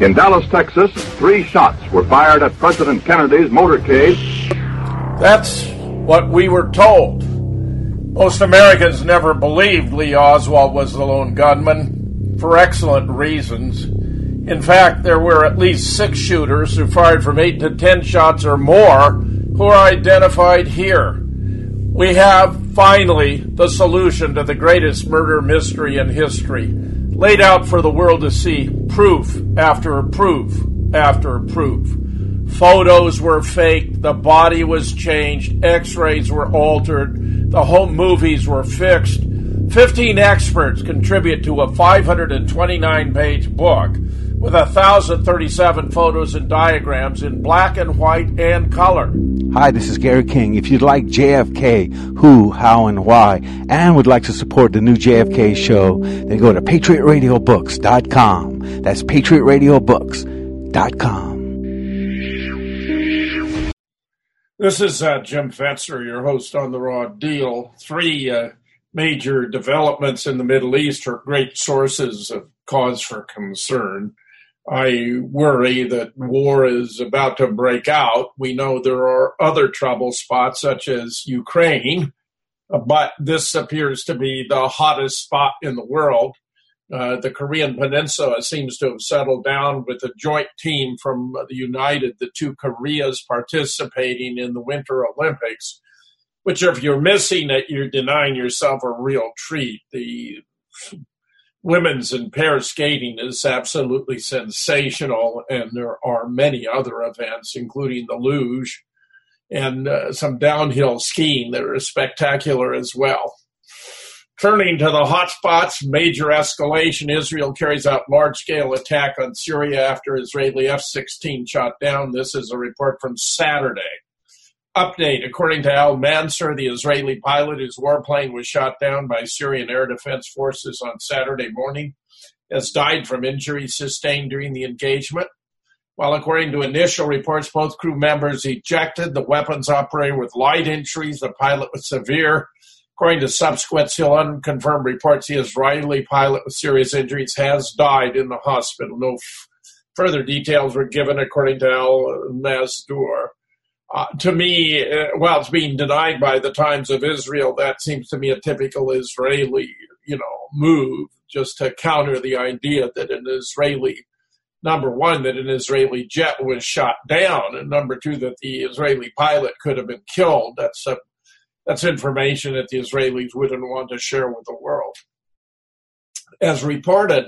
In Dallas, Texas, three shots were fired at President Kennedy's motorcade. That's what we were told. Most Americans never believed Lee Oswald was the lone gunman for excellent reasons. In fact, there were at least six shooters who fired from eight to ten shots or more who are identified here. We have finally the solution to the greatest murder mystery in history, laid out for the world to see proof after proof after proof. Photos were faked, the body was changed, x rays were altered, the home movies were fixed. 15 experts contribute to a 529 page book with 1,037 photos and diagrams in black and white and color. Hi, this is Gary King. If you'd like JFK, who, how, and why, and would like to support the new JFK show, then go to patriotradiobooks.com. That's patriotradiobooks.com. This is uh, Jim Fetzer, your host on The Raw Deal. Three uh, major developments in the Middle East are great sources of cause for concern. I worry that war is about to break out. We know there are other trouble spots, such as Ukraine, but this appears to be the hottest spot in the world. Uh, the Korean Peninsula seems to have settled down with a joint team from the United, the two Koreas participating in the Winter Olympics, which if you're missing it, you're denying yourself a real treat. The women's and pair skating is absolutely sensational, and there are many other events, including the luge and uh, some downhill skiing that are spectacular as well. Turning to the hotspots, major escalation. Israel carries out large scale attack on Syria after Israeli F 16 shot down. This is a report from Saturday. Update According to Al Mansur, the Israeli pilot whose warplane was shot down by Syrian air defense forces on Saturday morning has died from injuries sustained during the engagement. While according to initial reports, both crew members ejected, the weapons operator with light injuries, the pilot with severe According to subsequent, still unconfirmed reports, the Israeli pilot with serious injuries has died in the hospital. No f- further details were given, according to Al Masdar. Uh, to me, uh, while it's being denied by the Times of Israel, that seems to me a typical Israeli, you know, move just to counter the idea that an Israeli, number one, that an Israeli jet was shot down, and number two, that the Israeli pilot could have been killed. That's a that's information that the Israelis wouldn't want to share with the world. As reported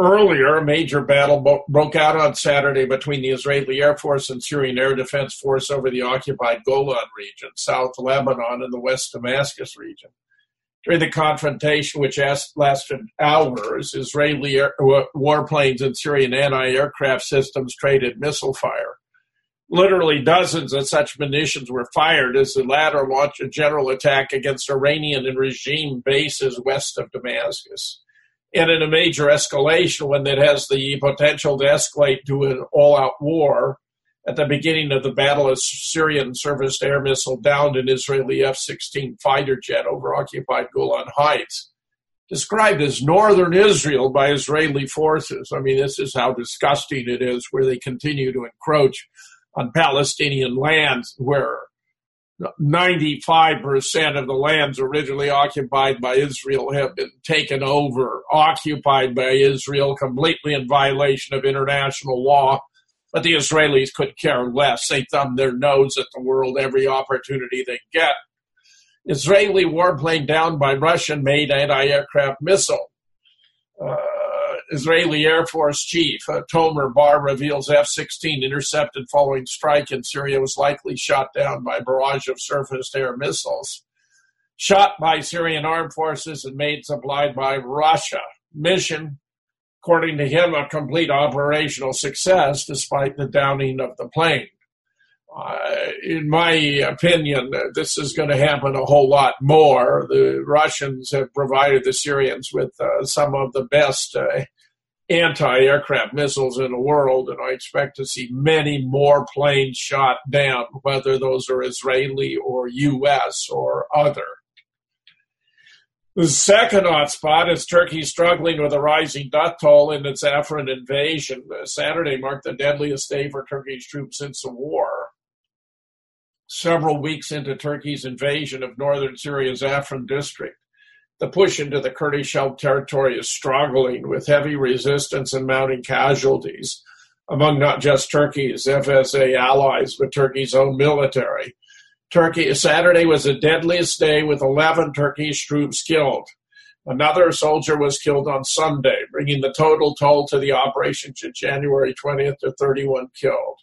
earlier, a major battle bo- broke out on Saturday between the Israeli Air Force and Syrian Air Defense Force over the occupied Golan region, South Lebanon, and the West Damascus region. During the confrontation, which lasted hours, Israeli air- warplanes and Syrian anti aircraft systems traded missile fire literally dozens of such munitions were fired as the latter launched a general attack against Iranian and regime bases west of Damascus. And in a major escalation, one that has the potential to escalate to an all out war, at the beginning of the battle, a Syrian surface air missile downed an Israeli F 16 fighter jet over occupied Golan Heights. Described as northern Israel by Israeli forces. I mean, this is how disgusting it is, where they continue to encroach on Palestinian lands where 95% of the lands originally occupied by Israel have been taken over, occupied by Israel, completely in violation of international law. But the Israelis could care less. They thumb their nose at the world every opportunity they get. Israeli warplane down by Russian made anti aircraft missile. Uh, Israeli Air Force Chief uh, Tomer Bar reveals F-16 intercepted following strike in Syria was likely shot down by barrage of surface-to-air missiles. Shot by Syrian armed forces and made supplied by Russia. Mission, according to him, a complete operational success despite the downing of the plane. Uh, in my opinion, this is going to happen a whole lot more. The Russians have provided the Syrians with uh, some of the best uh, anti-aircraft missiles in the world, and I expect to see many more planes shot down, whether those are Israeli or U.S. or other. The second hotspot is Turkey struggling with a rising death toll in its Afrin invasion. Uh, Saturday marked the deadliest day for Turkish troops since the war. Several weeks into Turkey's invasion of northern Syria's Afrin district, the push into the Kurdish held territory is struggling with heavy resistance and mounting casualties among not just Turkey's FSA allies, but Turkey's own military. Turkey Saturday was the deadliest day with 11 Turkish troops killed. Another soldier was killed on Sunday, bringing the total toll to the operation to January 20th to 31 killed.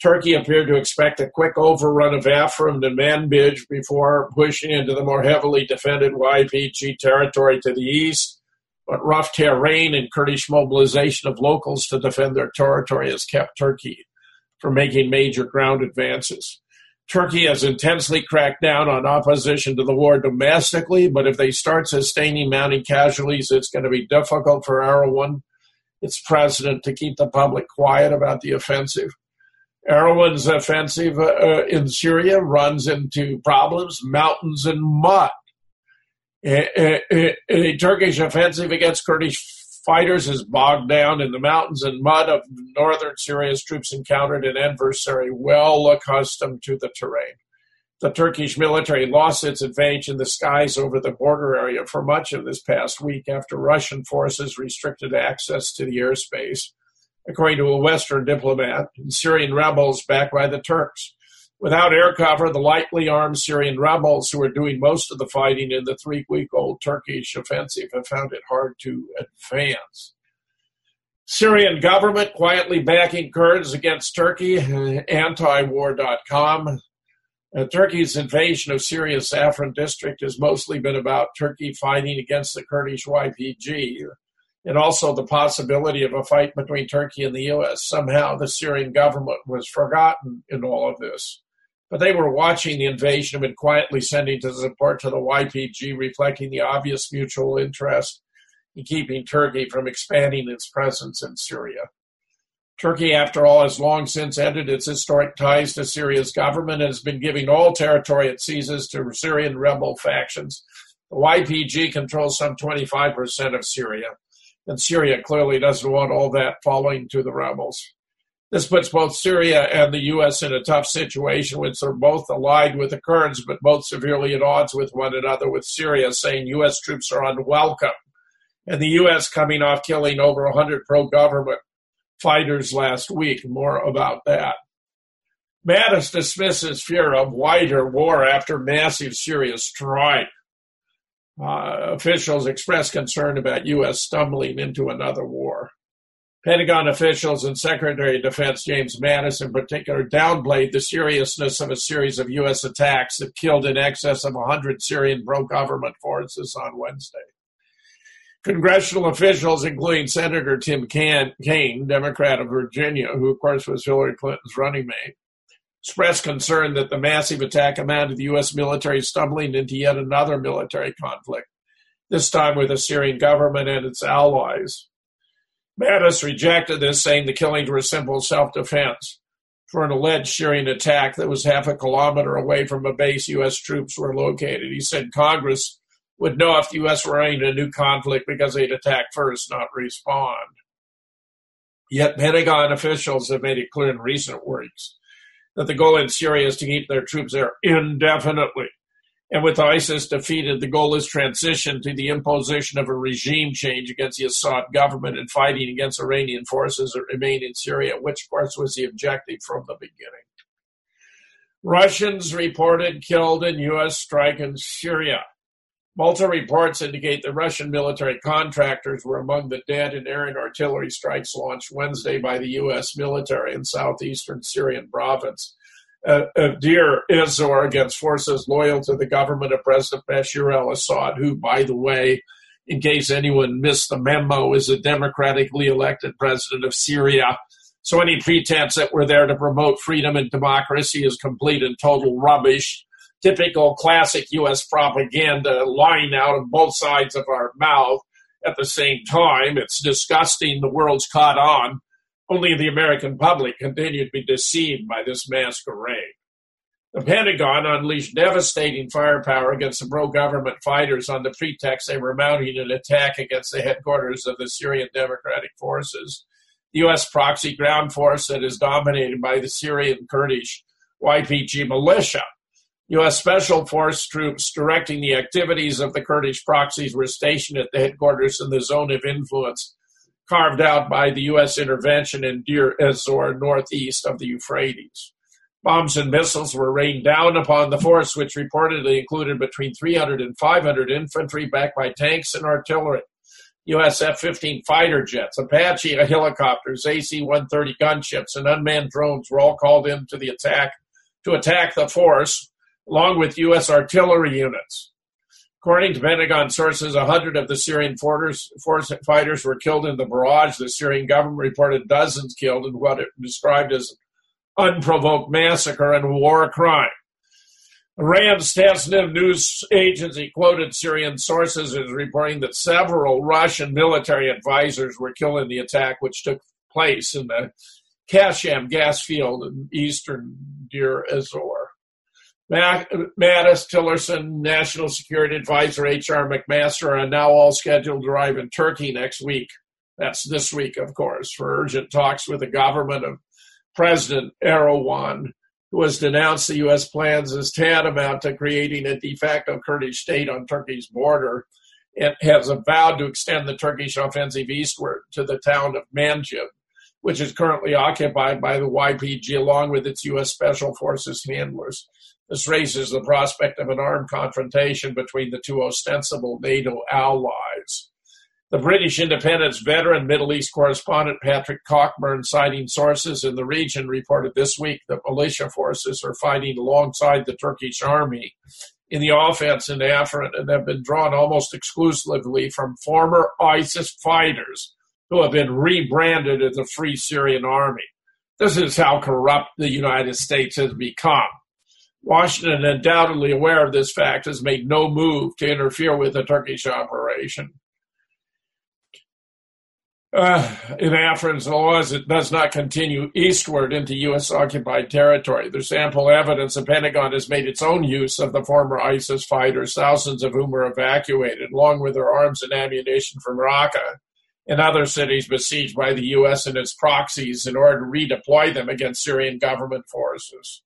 Turkey appeared to expect a quick overrun of Afrin and Manbij before pushing into the more heavily defended YPG territory to the east, but rough terrain and Kurdish mobilization of locals to defend their territory has kept Turkey from making major ground advances. Turkey has intensely cracked down on opposition to the war domestically, but if they start sustaining mounting casualties, it's going to be difficult for Erdogan, its president, to keep the public quiet about the offensive. Erdogan's offensive uh, in Syria runs into problems, mountains, and mud. A, a, a, Turkish offensive against Kurdish fighters is bogged down in the mountains and mud of northern Syria's troops encountered an adversary well accustomed to the terrain. The Turkish military lost its advantage in the skies over the border area for much of this past week after Russian forces restricted access to the airspace, according to a Western diplomat, and Syrian rebels backed by the Turks. Without air cover, the lightly armed Syrian rebels who are doing most of the fighting in the three week old Turkish offensive have found it hard to advance. Syrian government quietly backing Kurds against Turkey, antiwar.com. Uh, Turkey's invasion of Syria's Afrin district has mostly been about Turkey fighting against the Kurdish YPG and also the possibility of a fight between Turkey and the U.S. Somehow the Syrian government was forgotten in all of this but they were watching the invasion and been quietly sending to support to the YPG, reflecting the obvious mutual interest in keeping Turkey from expanding its presence in Syria. Turkey, after all, has long since ended its historic ties to Syria's government and has been giving all territory it seizes to Syrian rebel factions. The YPG controls some 25% of Syria, and Syria clearly doesn't want all that falling to the rebels. This puts both Syria and the U.S. in a tough situation, which are both allied with the Kurds, but both severely at odds with one another, with Syria saying U.S. troops are unwelcome, and the U.S. coming off killing over 100 pro government fighters last week. More about that. Mattis dismisses fear of wider war after massive Syria strike. Uh, officials express concern about U.S. stumbling into another war. Pentagon officials and Secretary of Defense James Mattis, in particular, downplayed the seriousness of a series of U.S. attacks that killed in excess of 100 Syrian pro government forces on Wednesday. Congressional officials, including Senator Tim Kaine, Democrat of Virginia, who, of course, was Hillary Clinton's running mate, expressed concern that the massive attack amounted to the U.S. military stumbling into yet another military conflict, this time with the Syrian government and its allies. Mattis rejected this, saying the killings were simple self defense for an alleged Syrian attack that was half a kilometer away from a base U.S. troops were located. He said Congress would know if the U.S. were in a new conflict because they'd attack first, not respond. Yet Pentagon officials have made it clear in recent weeks that the goal in Syria is to keep their troops there indefinitely. And with ISIS defeated, the goal is transition to the imposition of a regime change against the Assad government and fighting against Iranian forces that remain in Syria, which, of course, was the objective from the beginning. Russians reported killed in U.S. strike in Syria. Multiple reports indicate the Russian military contractors were among the dead in air and artillery strikes launched Wednesday by the U.S. military in southeastern Syrian province uh, of Deir Ezzor against forces loyal to the government of President Bashar al Assad, who, by the way, in case anyone missed the memo, is a democratically elected president of Syria. So any pretense that we're there to promote freedom and democracy is complete and total rubbish. Typical classic U.S. propaganda lying out of both sides of our mouth at the same time. It's disgusting. The world's caught on only the American public continued to be deceived by this masquerade. The Pentagon unleashed devastating firepower against the pro government fighters on the pretext they were mounting an attack against the headquarters of the Syrian Democratic Forces, the U.S. proxy ground force that is dominated by the Syrian Kurdish YPG militia. U.S. Special Force troops directing the activities of the Kurdish proxies were stationed at the headquarters in the zone of influence carved out by the U.S. intervention in Deir ez-Zor, northeast of the Euphrates. Bombs and missiles were rained down upon the force, which reportedly included between 300 and 500 infantry backed by tanks and artillery. U.S. F-15 fighter jets, Apache helicopters, AC-130 gunships, and unmanned drones were all called in to the attack to attack the force, along with U.S. artillery units. According to Pentagon sources, 100 of the Syrian force fighters were killed in the barrage. The Syrian government reported dozens killed in what it described as an unprovoked massacre and war crime. Iran's Tasnim news agency quoted Syrian sources as reporting that several Russian military advisors were killed in the attack, which took place in the Kasham gas field in eastern Deir ez-Zor. Mattis, Tillerson, National Security Advisor H.R. McMaster are now all scheduled to arrive in Turkey next week. That's this week, of course, for urgent talks with the government of President Erdogan, who has denounced the U.S. plans as tantamount to creating a de facto Kurdish state on Turkey's border and has vowed to extend the Turkish offensive eastward to the town of Manbij, which is currently occupied by the YPG along with its U.S. Special Forces handlers. This raises the prospect of an armed confrontation between the two ostensible NATO allies. The British Independent's veteran Middle East correspondent Patrick Cockburn, citing sources in the region, reported this week that militia forces are fighting alongside the Turkish army in the offense in Afrin and have been drawn almost exclusively from former ISIS fighters who have been rebranded as the Free Syrian Army. This is how corrupt the United States has become. Washington, undoubtedly aware of this fact, has made no move to interfere with the Turkish operation. Uh, in Afrin's laws, it does not continue eastward into U.S. occupied territory. There's ample evidence the Pentagon has made its own use of the former ISIS fighters, thousands of whom were evacuated, along with their arms and ammunition from Raqqa and other cities besieged by the U.S. and its proxies in order to redeploy them against Syrian government forces.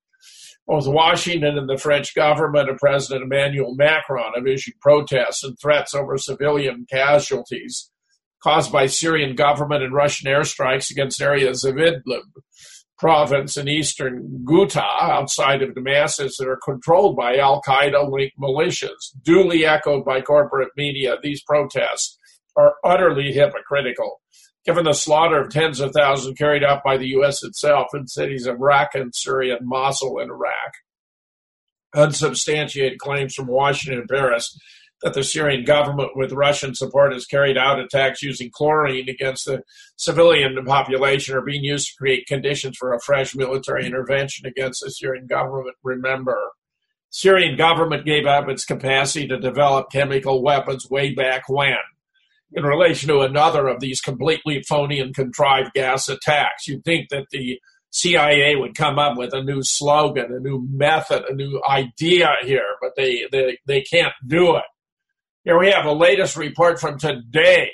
Both Washington and the French government of President Emmanuel Macron have issued protests and threats over civilian casualties caused by Syrian government and Russian airstrikes against areas of Idlib province in eastern Ghouta outside of Damascus that are controlled by Al Qaeda linked militias. Duly echoed by corporate media, these protests are utterly hypocritical given the slaughter of tens of thousands carried out by the U.S. itself in cities of Raqqa and Syria and Mosul in Iraq. Unsubstantiated claims from Washington and Paris that the Syrian government with Russian support has carried out attacks using chlorine against the civilian population are being used to create conditions for a fresh military intervention against the Syrian government. Remember, Syrian government gave up its capacity to develop chemical weapons way back when in relation to another of these completely phony and contrived gas attacks. You'd think that the CIA would come up with a new slogan, a new method, a new idea here, but they, they, they can't do it. Here we have a latest report from today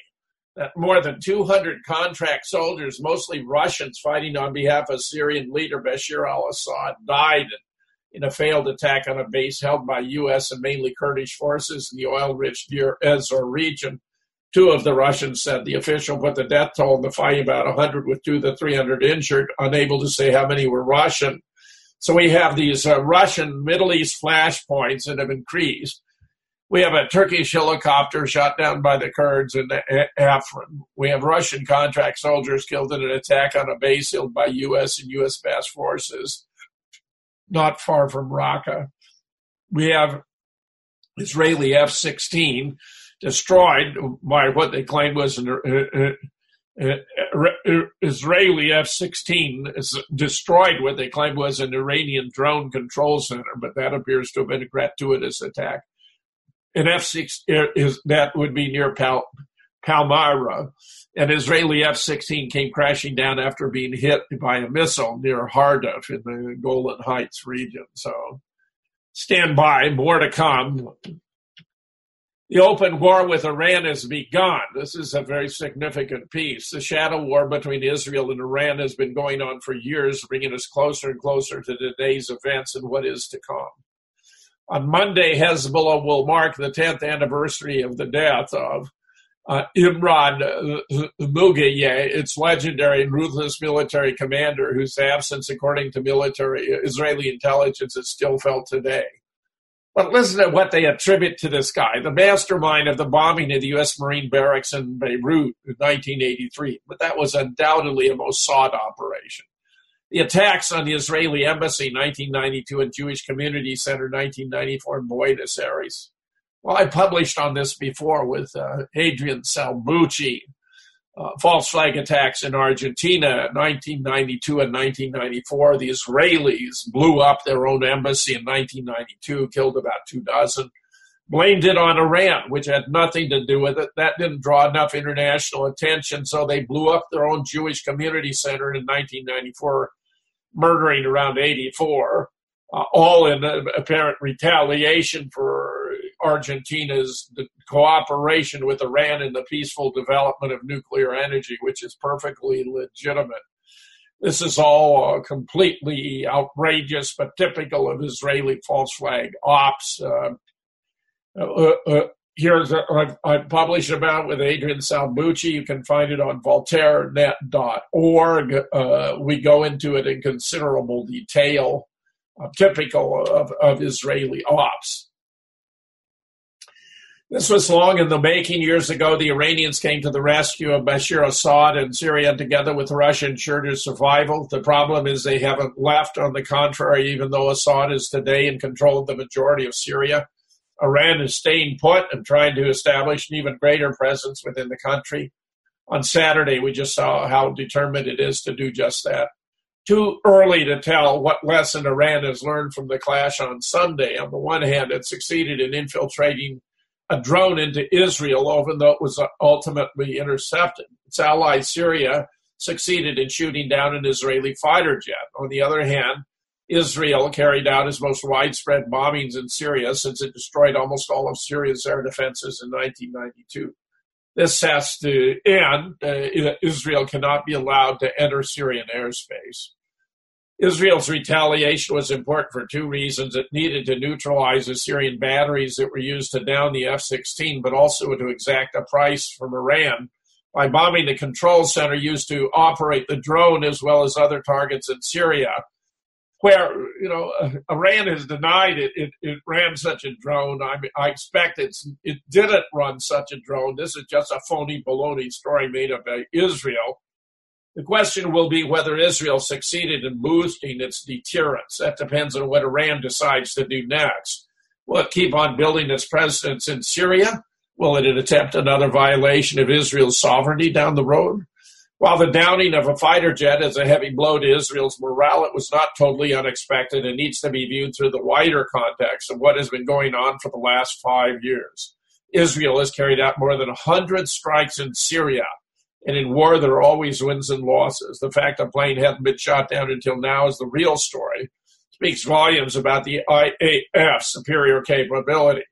that more than 200 contract soldiers, mostly Russians, fighting on behalf of Syrian leader Bashar al Assad, died in a failed attack on a base held by U.S. and mainly Kurdish forces in the oil rich Deir region Two of the Russians said the official put the death toll in the fight about 100 with two to 300 injured, unable to say how many were Russian. So we have these uh, Russian Middle East flashpoints that have increased. We have a Turkish helicopter shot down by the Kurds in Afrin. We have Russian contract soldiers killed in an attack on a base held by U.S. and U.S. fast forces not far from Raqqa. We have Israeli F 16 destroyed by what they claimed was an uh, uh, uh, Israeli F-16 destroyed what they claimed was an Iranian drone control center, but that appears to have been a gratuitous attack. An F-6 is that would be near Pal, Palmyra. An Israeli F 16 came crashing down after being hit by a missile near Harduf in the Golan Heights region. So stand by, more to come. The open war with Iran has begun. This is a very significant piece. The shadow war between Israel and Iran has been going on for years, bringing us closer and closer to today's events and what is to come. On Monday, Hezbollah will mark the 10th anniversary of the death of uh, Imran Mughniyeh, its legendary and ruthless military commander, whose absence, according to military Israeli intelligence, is still felt today. But listen to what they attribute to this guy, the mastermind of the bombing of the U.S. Marine barracks in Beirut in 1983. But that was undoubtedly a Mossad operation. The attacks on the Israeli embassy in 1992 and Jewish Community Center 1994 in Buenos Aires. Well, I published on this before with uh, Adrian Salbuchi uh, false flag attacks in Argentina 1992 and 1994. The Israelis blew up their own embassy in 1992, killed about two dozen, blamed it on Iran, which had nothing to do with it. That didn't draw enough international attention, so they blew up their own Jewish community center in 1994, murdering around 84, uh, all in apparent retaliation for Argentina's cooperation with Iran in the peaceful development of nuclear energy, which is perfectly legitimate. This is all uh, completely outrageous, but typical of Israeli false flag ops. Uh, uh, uh here's a, I've, I've, published about with Adrian Salbuchi. You can find it on voltairenet.org. Uh, we go into it in considerable detail, uh, typical of, of Israeli ops. This was long in the making. Years ago, the Iranians came to the rescue of Bashar Assad in Syria together with Russia ensured his survival. The problem is they haven't left. On the contrary, even though Assad is today in control of the majority of Syria, Iran is staying put and trying to establish an even greater presence within the country. On Saturday, we just saw how determined it is to do just that. Too early to tell what lesson Iran has learned from the clash on Sunday. On the one hand, it succeeded in infiltrating a drone into Israel, even though it was ultimately intercepted. Its ally Syria succeeded in shooting down an Israeli fighter jet. On the other hand, Israel carried out its most widespread bombings in Syria since it destroyed almost all of Syria's air defenses in 1992. This has to end. Uh, Israel cannot be allowed to enter Syrian airspace. Israel's retaliation was important for two reasons. It needed to neutralize the Syrian batteries that were used to down the F 16, but also to exact a price from Iran by bombing the control center used to operate the drone as well as other targets in Syria. Where, you know, uh, Iran has denied it, it, it ran such a drone. I, I expect it's, it didn't run such a drone. This is just a phony baloney story made up by Israel the question will be whether Israel succeeded in boosting its deterrence. That depends on what Iran decides to do next. Will it keep on building its presence in Syria? Will it attempt another violation of Israel's sovereignty down the road? While the downing of a fighter jet is a heavy blow to Israel's morale, it was not totally unexpected and needs to be viewed through the wider context of what has been going on for the last five years. Israel has carried out more than 100 strikes in Syria and in war, there are always wins and losses. The fact a plane hadn't been shot down until now is the real story. Speaks volumes about the IAF's superior capability.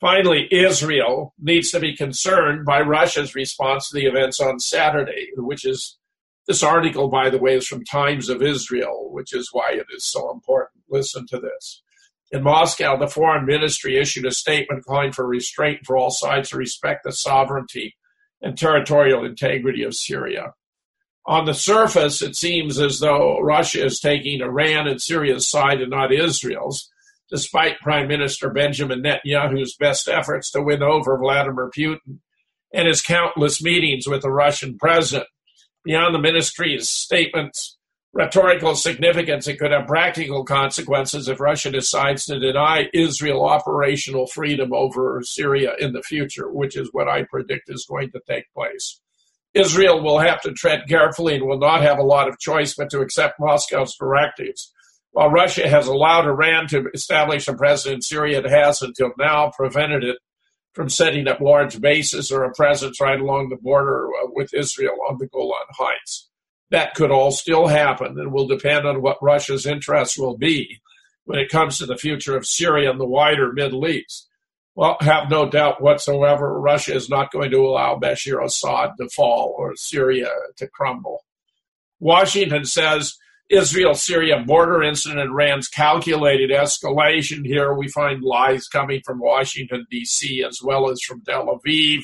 Finally, Israel needs to be concerned by Russia's response to the events on Saturday, which is this article, by the way, is from Times of Israel, which is why it is so important. Listen to this. In Moscow, the foreign ministry issued a statement calling for restraint for all sides to respect the sovereignty and territorial integrity of Syria. On the surface, it seems as though Russia is taking Iran and Syria's side and not Israel's, despite Prime Minister Benjamin Netanyahu's best efforts to win over Vladimir Putin and his countless meetings with the Russian president. Beyond the ministry's statements, rhetorical significance, it could have practical consequences if Russia decides to deny Israel operational freedom over Syria in the future, which is what I predict is going to take place. Israel will have to tread carefully and will not have a lot of choice but to accept Moscow's directives. While Russia has allowed Iran to establish a presence in Syria, it has until now prevented it from setting up large bases or a presence right along the border uh, with Israel on the Golan Heights. That could all still happen and will depend on what Russia's interests will be when it comes to the future of Syria and the wider Middle East. Well, have no doubt whatsoever, Russia is not going to allow Bashar Assad to fall or Syria to crumble. Washington says Israel Syria border incident and Iran's calculated escalation. Here we find lies coming from Washington, D.C., as well as from Tel Aviv.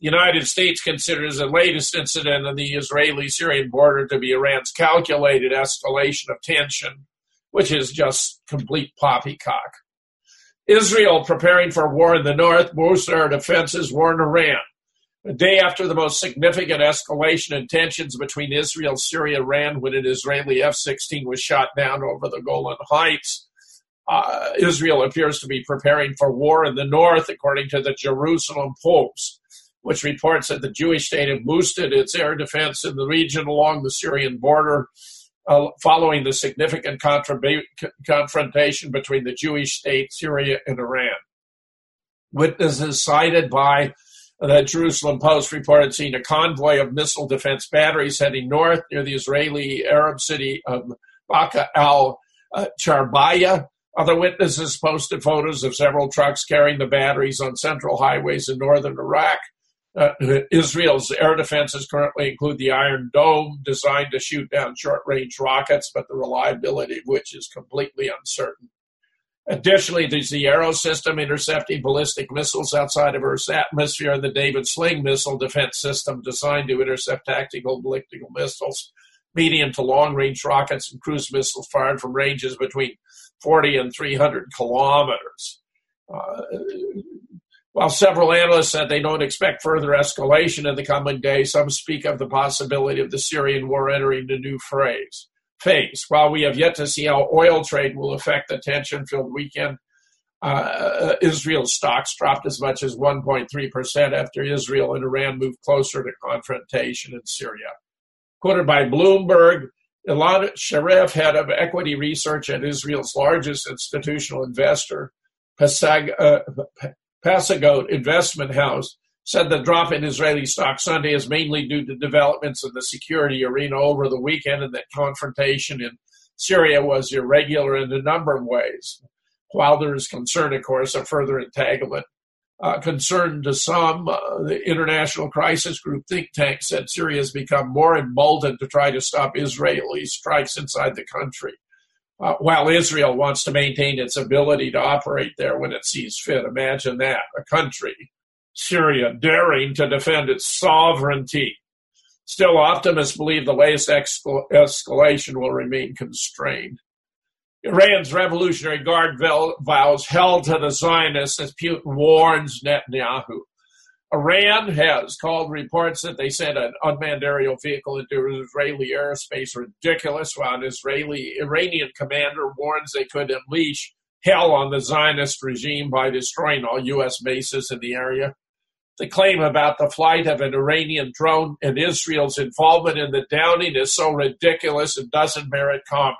The United States considers the latest incident on the Israeli Syrian border to be Iran's calculated escalation of tension, which is just complete poppycock. Israel preparing for war in the north, boosts our defenses, warn Iran. A day after the most significant escalation in tensions between Israel, Syria, Iran, when an Israeli F 16 was shot down over the Golan Heights, uh, Israel appears to be preparing for war in the north, according to the Jerusalem Post, which reports that the Jewish state had boosted its air defense in the region along the Syrian border uh, following the significant confrontation between the Jewish state, Syria, and Iran. Witnesses cited by the Jerusalem Post reported seeing a convoy of missile defense batteries heading north near the Israeli Arab city of Baqa al Gharbiyye. Other witnesses posted photos of several trucks carrying the batteries on central highways in northern Iraq. Uh, Israel's air defenses currently include the Iron Dome, designed to shoot down short range rockets, but the reliability of which is completely uncertain. Additionally, there's the Arrow system intercepting ballistic missiles outside of Earth's atmosphere, and the David Sling missile defense system designed to intercept tactical ballistic missiles, medium to long range rockets, and cruise missiles fired from ranges between 40 and 300 kilometers. Uh, while several analysts said they don't expect further escalation in the coming days, some speak of the possibility of the Syrian war entering a new phase. Phase. While we have yet to see how oil trade will affect the tension-filled weekend, uh, Israel's stocks dropped as much as 1.3% after Israel and Iran moved closer to confrontation in Syria. Quoted by Bloomberg, Ilan Sharif, head of equity research at Israel's largest institutional investor, Pesag, uh, Psagot Investment House said the drop in Israeli stock Sunday is mainly due to developments in the security arena over the weekend and that confrontation in Syria was irregular in a number of ways. While there is concern, of course, of further entanglement, uh, concern to some, uh, the International Crisis Group think tank said Syria has become more emboldened to try to stop Israeli strikes inside the country uh, while Israel wants to maintain its ability to operate there when it sees fit. Imagine that a country, Syria, daring to defend its sovereignty. Still, optimists believe the latest escalation will remain constrained. Iran's Revolutionary Guard vows hell to the Zionists as Putin warns Netanyahu. Iran has called reports that they sent an unmanned aerial vehicle into Israeli airspace ridiculous, while an Israeli Iranian commander warns they could unleash hell on the Zionist regime by destroying all U.S. bases in the area. The claim about the flight of an Iranian drone and Israel's involvement in the downing is so ridiculous it doesn't merit comment.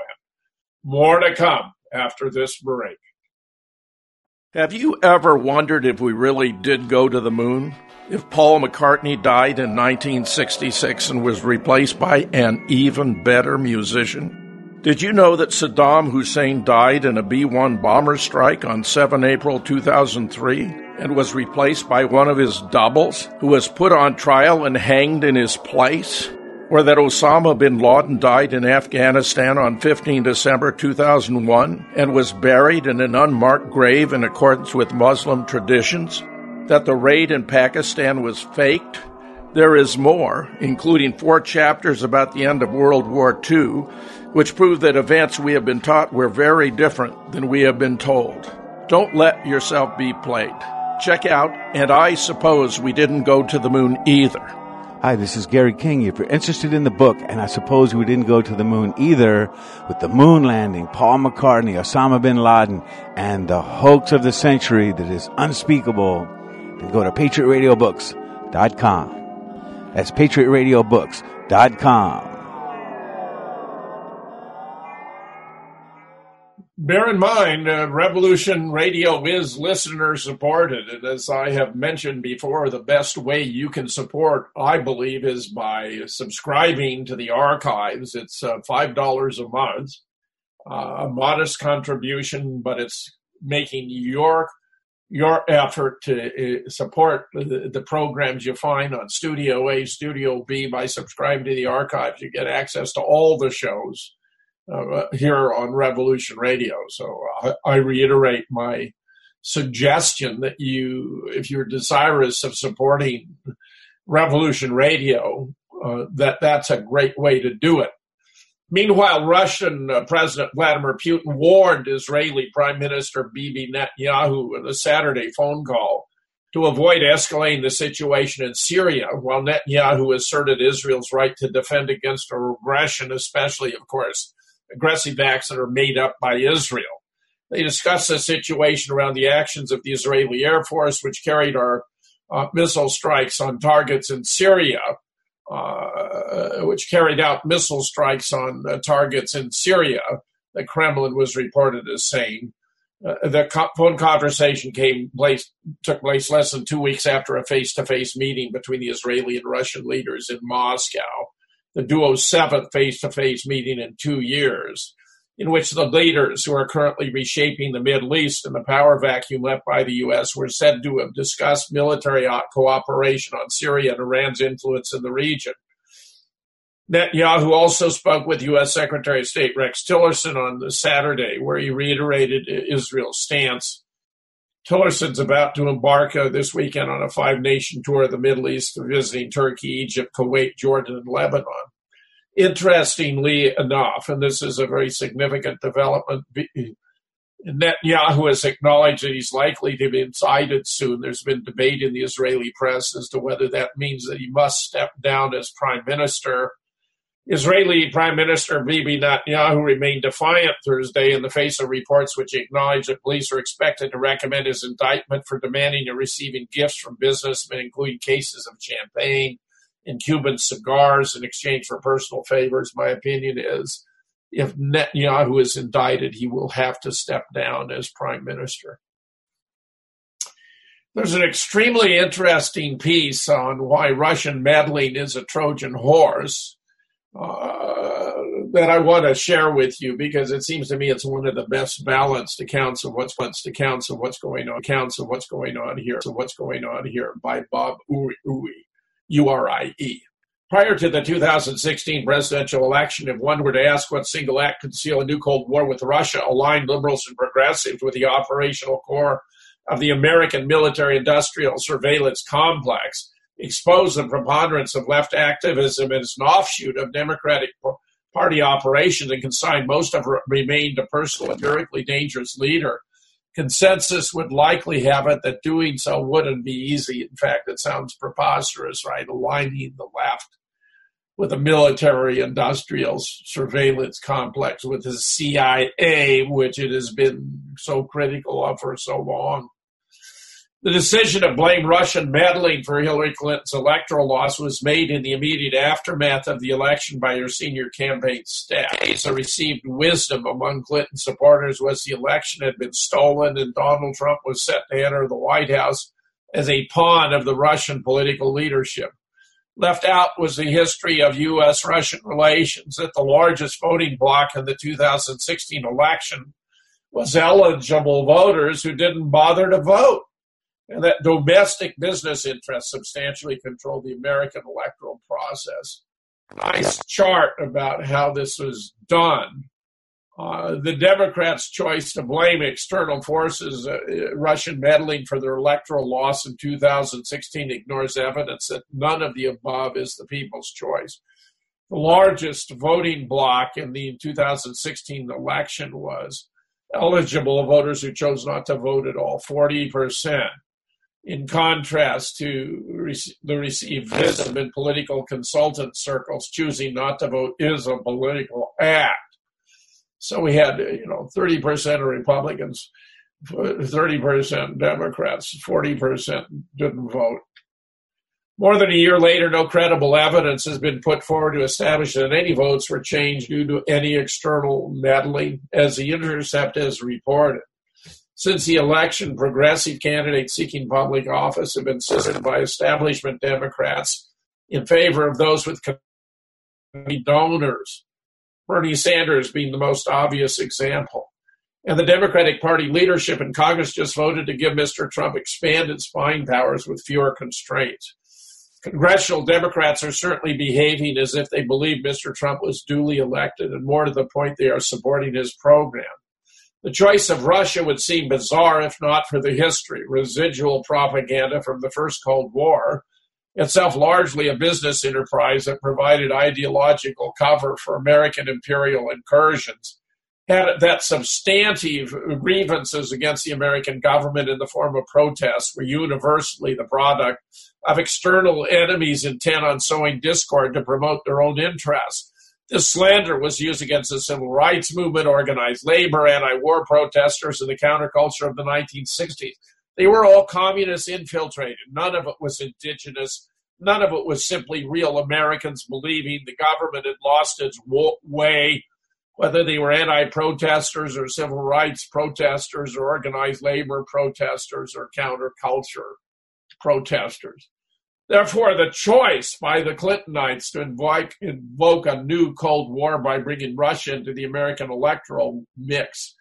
More to come after this break. Have you ever wondered if we really did go to the moon? If Paul McCartney died in 1966 and was replaced by an even better musician? Did you know that Saddam Hussein died in a B 1 bomber strike on 7 April 2003 and was replaced by one of his doubles who was put on trial and hanged in his place? or that Osama bin Laden died in Afghanistan on 15 December 2001 and was buried in an unmarked grave in accordance with Muslim traditions, that the raid in Pakistan was faked. There is more, including four chapters about the end of World War II, which prove that events we have been taught were very different than we have been told. Don't let yourself be played. Check out, and I suppose we didn't go to the moon either Hi, this is Gary King. If you're interested in the book, and I suppose we didn't go to the moon either, with the moon landing, Paul McCartney, Osama bin Laden, and the hoax of the century that is unspeakable, go to patriotradiobooks.com. That's patriotradiobooks.com. bear in mind, uh, Revolution Radio is listener supported. And as I have mentioned before, the best way you can support, I believe, is by subscribing to the archives. It's uh, $5 a month, uh, a modest contribution, but it's making your your effort to uh, support the, the, programs you find on Studio A, Studio B by subscribing to the archives. You get access to all the shows uh, here on Revolution Radio. So I, I, reiterate my suggestion that you, if you're desirous of supporting Revolution Radio, uh, that that's a great way to do it. Meanwhile, Russian uh, President Vladimir Putin warned Israeli Prime Minister Bibi Netanyahu in a Saturday phone call to avoid escalating the situation in Syria, while Netanyahu asserted Israel's right to defend against aggression, especially, of course, aggressive acts that are made up by Israel. They discussed the situation around the actions of the Israeli Air Force, which carried our uh, missile strikes on targets in Syria uh, which carried out missile strikes on uh, targets in Syria. The Kremlin was reported as saying. Uh, the co- phone conversation came place took place less than two weeks after a face-to-face meeting between the Israeli and Russian leaders in Moscow, the duo's seventh face-to-face meeting in two years in which the leaders who are currently reshaping the Middle East and the power vacuum left by the U.S. were said to have discussed military cooperation on Syria and Iran's influence in the region. Netanyahu also spoke with U.S. Secretary of State Rex Tillerson on Saturday, where he reiterated Israel's stance. Tillerson's about to embark uh, this weekend on a five nation tour of the Middle East, visiting Turkey, Egypt, Kuwait, Jordan, and Lebanon. Interestingly enough, and this is a very significant development, Netanyahu has acknowledged that he's likely to be indicted soon. There's been debate in the Israeli press as to whether that means that he must step down as prime minister. Israeli Prime Minister Bibi Netanyahu remained defiant Thursday in the face of reports which acknowledge that police are expected to recommend his indictment for demanding and receiving gifts from businessmen, including cases of champagne in Cuban cigars in exchange for personal favors. My opinion is if Netanyahu is indicted, he will have to step down as prime minister. There's an extremely interesting piece on why Russian meddling is a Trojan horse uh, that I want to share with you because it seems to me it's one of the best balanced accounts of what's what's accounts of what's going on accounts of what's going on here. So what's going on here by Bob Urie. URIE. Prior to the 2016 presidential election, if one were to ask what single act could seal a new Cold War with Russia, aligned liberals and progressives with the operational core of the American military industrial surveillance complex, expose the preponderance of left activism as an offshoot of Democratic Party operations, and consign most of remained a personal and empirically dangerous leader consensus would likely have it that doing so wouldn't be easy. In fact, it sounds preposterous, right? Aligning the left with a military industrial surveillance complex with the CIA, which it has been so critical of for so long. The decision to blame Russian meddling for Hillary Clinton's electoral loss was made in the immediate aftermath of the election by her senior campaign staff. The received wisdom among Clinton supporters was the election had been stolen and Donald Trump was set to enter the White House as a pawn of the Russian political leadership. Left out was the history of U.S. Russian relations, that the largest voting bloc in the 2016 election was eligible voters who didn't bother to vote and that domestic business interests substantially control the American electoral process. Nice chart about how this was done. Uh, the Democrats' choice to blame external forces, uh, Russian meddling for their electoral loss in 2016, ignores evidence that none of the above is the people's choice. The largest voting bloc in the 2016 election was eligible voters who chose not to vote at all, 40% in contrast to the received wisdom in political consultant circles, choosing not to vote is a political act. So we had, you know, 30% of Republicans, 30% Democrats, 40% didn't vote. More than a year later, no credible evidence has been put forward to establish that any votes were changed due to any external meddling, as The Intercept has reported. Since the election, progressive candidates seeking public office have been assisted by establishment Democrats in favor of those with donors, Bernie Sanders being the most obvious example. And the Democratic Party leadership in Congress just voted to give Mr. Trump expanded spying powers with fewer constraints. Congressional Democrats are certainly behaving as if they believe Mr. Trump was duly elected, and more to the point, they are supporting his program. The choice of Russia would seem bizarre if not for the history, residual propaganda from the first Cold War, itself largely a business enterprise that provided ideological cover for American imperial incursions, had that substantive grievances against the American government in the form of protests were universally the product of external enemies intent on sowing discord to promote their own interests. This slander was used against the civil rights movement, organized labor, anti war protesters, and the counterculture of the 1960s. They were all communists infiltrated. None of it was indigenous. None of it was simply real Americans believing the government had lost its way, whether they were anti protesters or civil rights protesters or organized labor protesters or counterculture protesters. Therefore, the choice by the Clintonites to invoke, invoke a new Cold War by bringing Russia into the American electoral mix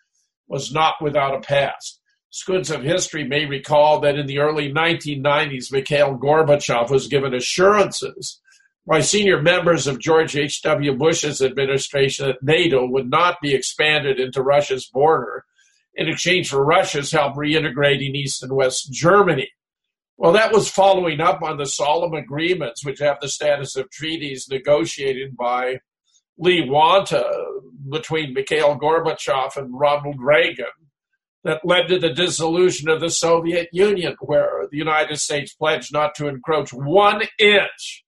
was not without a past. Students of history may recall that in the early 1990s, Mikhail Gorbachev was given assurances by senior members of George H.W. Bush's administration that NATO would not be expanded into Russia's border in exchange for Russia's help reintegrating East and West Germany. Well, that was following up on the solemn agreements, which have the status of treaties negotiated by Lee Wanta between Mikhail Gorbachev and Ronald Reagan that led to the dissolution of the Soviet Union, where the United States pledged not to encroach one inch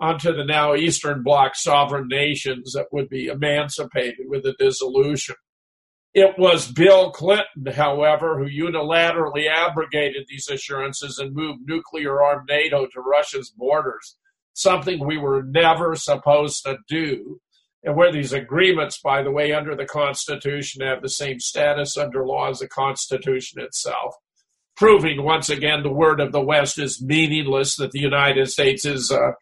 onto the now Eastern Bloc sovereign nations that would be emancipated with the dissolution. It was Bill Clinton, however, who unilaterally abrogated these assurances and moved nuclear armed NATO to Russia's borders, something we were never supposed to do and where these agreements, by the way, under the Constitution have the same status under law as the Constitution itself, proving once again the word of the West is meaningless, that the United States is uh,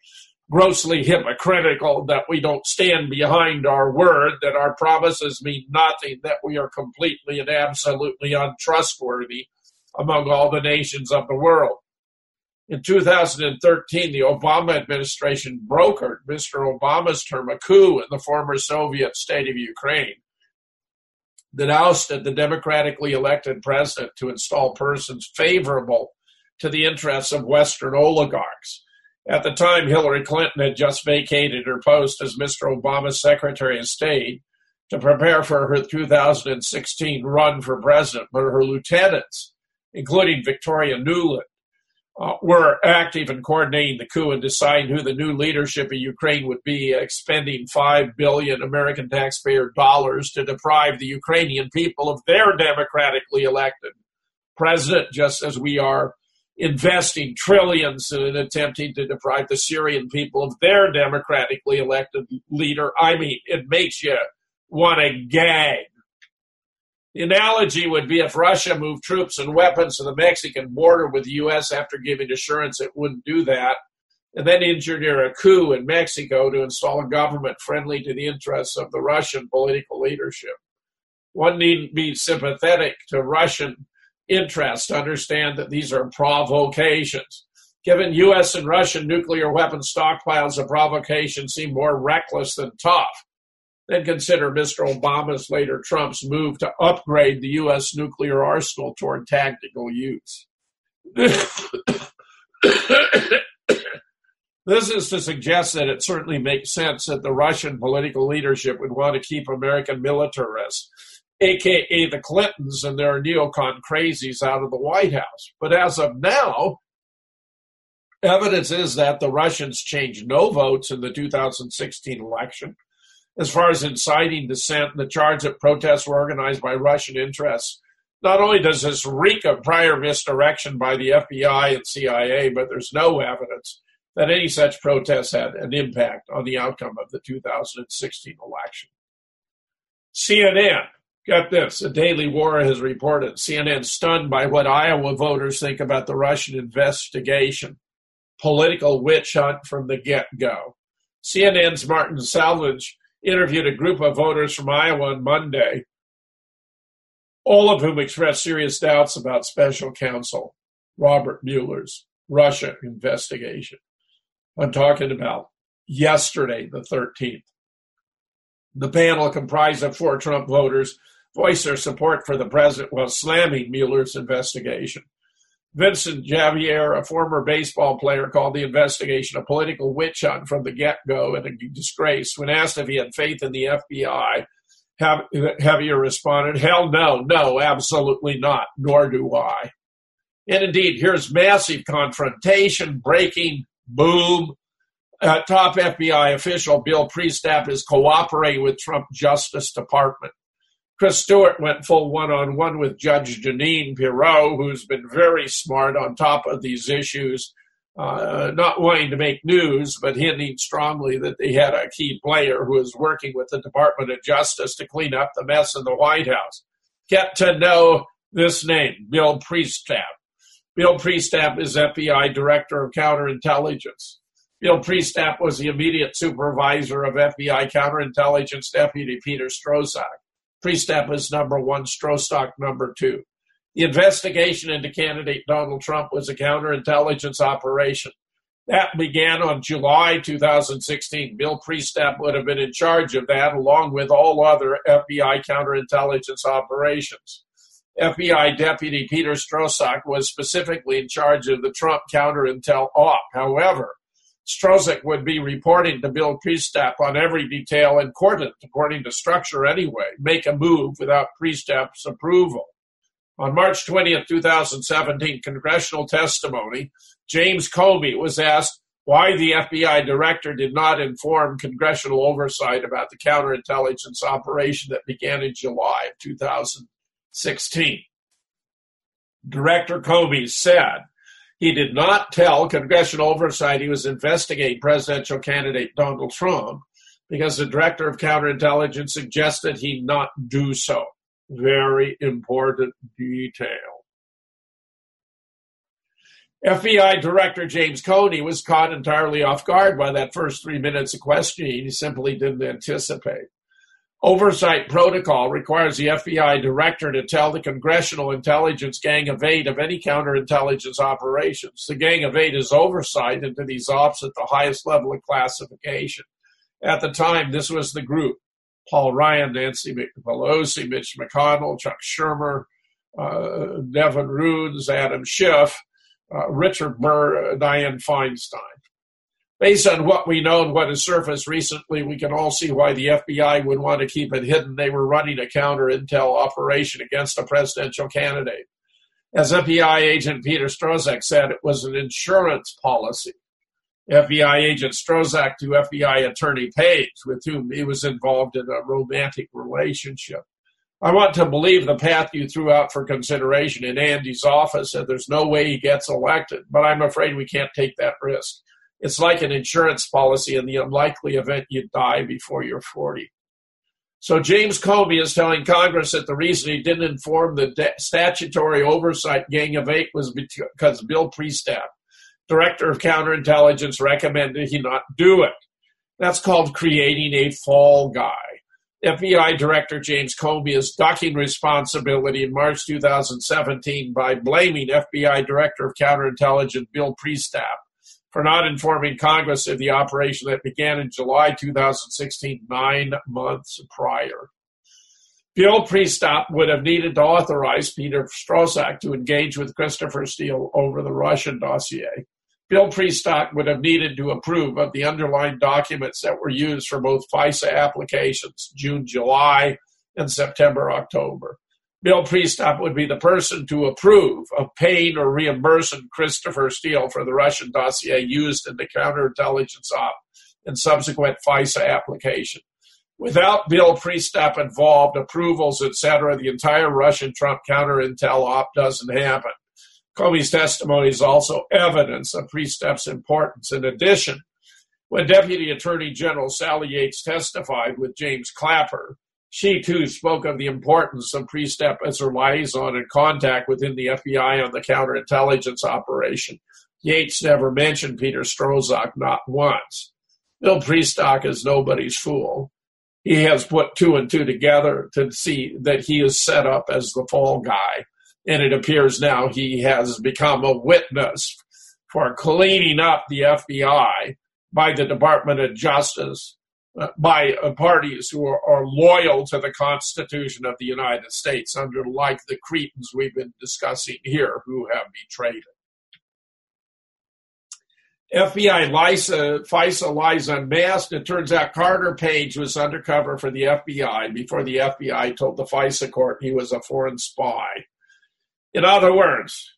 grossly hypocritical, that we don't stand behind our word, that our promises mean nothing, that we are completely and absolutely untrustworthy among all the nations of the world. In 2013, the Obama administration brokered Mr. Obama's term a coup in the former Soviet state of Ukraine that ousted the democratically elected president to install persons favorable to the interests of Western oligarchs. At the time, Hillary Clinton had just vacated her post as Mr. Obama's Secretary of State to prepare for her 2016 run for president, but her lieutenants, including Victoria Nuland, uh, were active in coordinating the coup and deciding who the new leadership of Ukraine would be, expending five billion American taxpayer dollars to deprive the Ukrainian people of their democratically elected president, just as we are investing trillions in attempting to deprive the Syrian people of their democratically elected leader. I mean, it makes you want to gag. The analogy would be if Russia moved troops and weapons to the Mexican border with the U.S. after giving assurance it wouldn't do that, and then engineer a coup in Mexico to install a government friendly to the interests of the Russian political leadership. One needn't be sympathetic to Russian interests to understand that these are provocations. Given U.S. and Russian nuclear weapon stockpiles, a provocation seem more reckless than tough. Then consider Mr. Obama's later Trump's move to upgrade the U.S. nuclear arsenal toward tactical use. this is to suggest that it certainly makes sense that the Russian political leadership would want to keep American militarists, aka the Clintons and their neocon crazies, out of the White House. But as of now, evidence is that the Russians changed no votes in the 2016 election as far as inciting dissent the charge that protests were organized by Russian interests. Not only does this reek of prior misdirection by the FBI and CIA, but there's no evidence that any such protests had an impact on the outcome of the 2016 election. CNN, get this, a Daily Wire has reported CNN stunned by what Iowa voters think about the Russian investigation. Political witch hunt from the get go. CNN's Martin Savidge interviewed a group of voters from Iowa on Monday, all of whom expressed serious doubts about special counsel Robert Mueller's Russia investigation. I'm talking about yesterday, the 13th. The panel, comprised of four Trump voters, voiced their support for the president while slamming Mueller's investigation. Vincent Javier, a former baseball player, called the investigation a political witch hunt from the get go and a disgrace. When asked if he had faith in the FBI, Javier responded, Hell no, no, absolutely not, nor do I. And indeed, here's massive confrontation, breaking, boom. Uh, top FBI official Bill Priestap is cooperating with Trump Justice Department. Chris Stewart went full one on one with Judge Jeanine Pirro, who's been very smart on top of these issues, uh, not wanting to make news, but hinting strongly that they had a key player who is working with the Department of Justice to clean up the mess in the White House. Get to know this name, Bill Priestap. Bill Priestap is FBI Director of Counterintelligence. Bill Priestap was the immediate supervisor of FBI Counterintelligence Deputy Peter Strzok. Priestap is number one, Strzok number two. The investigation into candidate Donald Trump was a counterintelligence operation. That began on July 2016. Bill Priestap would have been in charge of that along with all other FBI counterintelligence operations. FBI Deputy Peter Strzok was specifically in charge of the Trump counterintel op. However, Strzok would be reporting to Bill Priestap on every detail couldn't, according to structure anyway, make a move without Priestap's approval. On March 20th, 2017, congressional testimony, James Comey was asked why the FBI director did not inform congressional oversight about the counterintelligence operation that began in July of 2000. 16. Director Comey said he did not tell congressional oversight he was investigating presidential candidate Donald Trump because the director of counterintelligence suggested he not do so. Very important detail. FBI Director James Comey was caught entirely off guard by that first three minutes of questioning he simply didn't anticipate. Oversight protocol requires the FBI director to tell the Congressional Intelligence Gang of Eight of any counterintelligence operations. The Gang of Eight is oversight into these ops at the highest level of classification. At the time, this was the group Paul Ryan, Nancy Pelosi, Mitch McConnell, Chuck Schumer, uh, Devin Nunes, Adam Schiff, uh, Richard Burr, uh, Dianne Feinstein. Based on what we know and what has surfaced recently, we can all see why the FBI would want to keep it hidden. They were running a counter intel operation against a presidential candidate. As FBI agent Peter Strozak said, it was an insurance policy. FBI agent Strozak to FBI attorney Page, with whom he was involved in a romantic relationship. I want to believe the path you threw out for consideration in Andy's office, and there's no way he gets elected, but I'm afraid we can't take that risk. It's like an insurance policy in the unlikely event you die before you're 40. So James Comey is telling Congress that the reason he didn't inform the de- statutory oversight gang of eight was because Bill Priestap, director of counterintelligence, recommended he not do it. That's called creating a fall guy. FBI Director James Comey is ducking responsibility in March 2017 by blaming FBI Director of Counterintelligence Bill Priestap for not informing Congress of the operation that began in July 2016, nine months prior. Bill Priestap would have needed to authorize Peter Strzok to engage with Christopher Steele over the Russian dossier. Bill Priestap would have needed to approve of the underlying documents that were used for both FISA applications, June, July, and September, October. Bill Priestap would be the person to approve of paying or reimbursing Christopher Steele for the Russian dossier used in the counterintelligence op and subsequent FISA application. Without Bill Priestap involved, approvals, etc., the entire Russian Trump counterintel op doesn't happen. Comey's testimony is also evidence of Priestap's importance. In addition, when Deputy Attorney General Sally Yates testified with James Clapper, she too spoke of the importance of Priestap as her liaison and contact within the FBI on the counterintelligence operation. Yates never mentioned Peter Strozak, not once. Bill Priestap is nobody's fool. He has put two and two together to see that he is set up as the fall guy. And it appears now he has become a witness for cleaning up the FBI by the Department of Justice by uh, parties who are, are, loyal to the Constitution of the United States, under like the cretins we've been discussing here, who have betrayed it. FBI Lisa, FISA lies unmasked. It turns out Carter Page was undercover for the FBI before the FBI told the FISA court he was a foreign spy. In other words,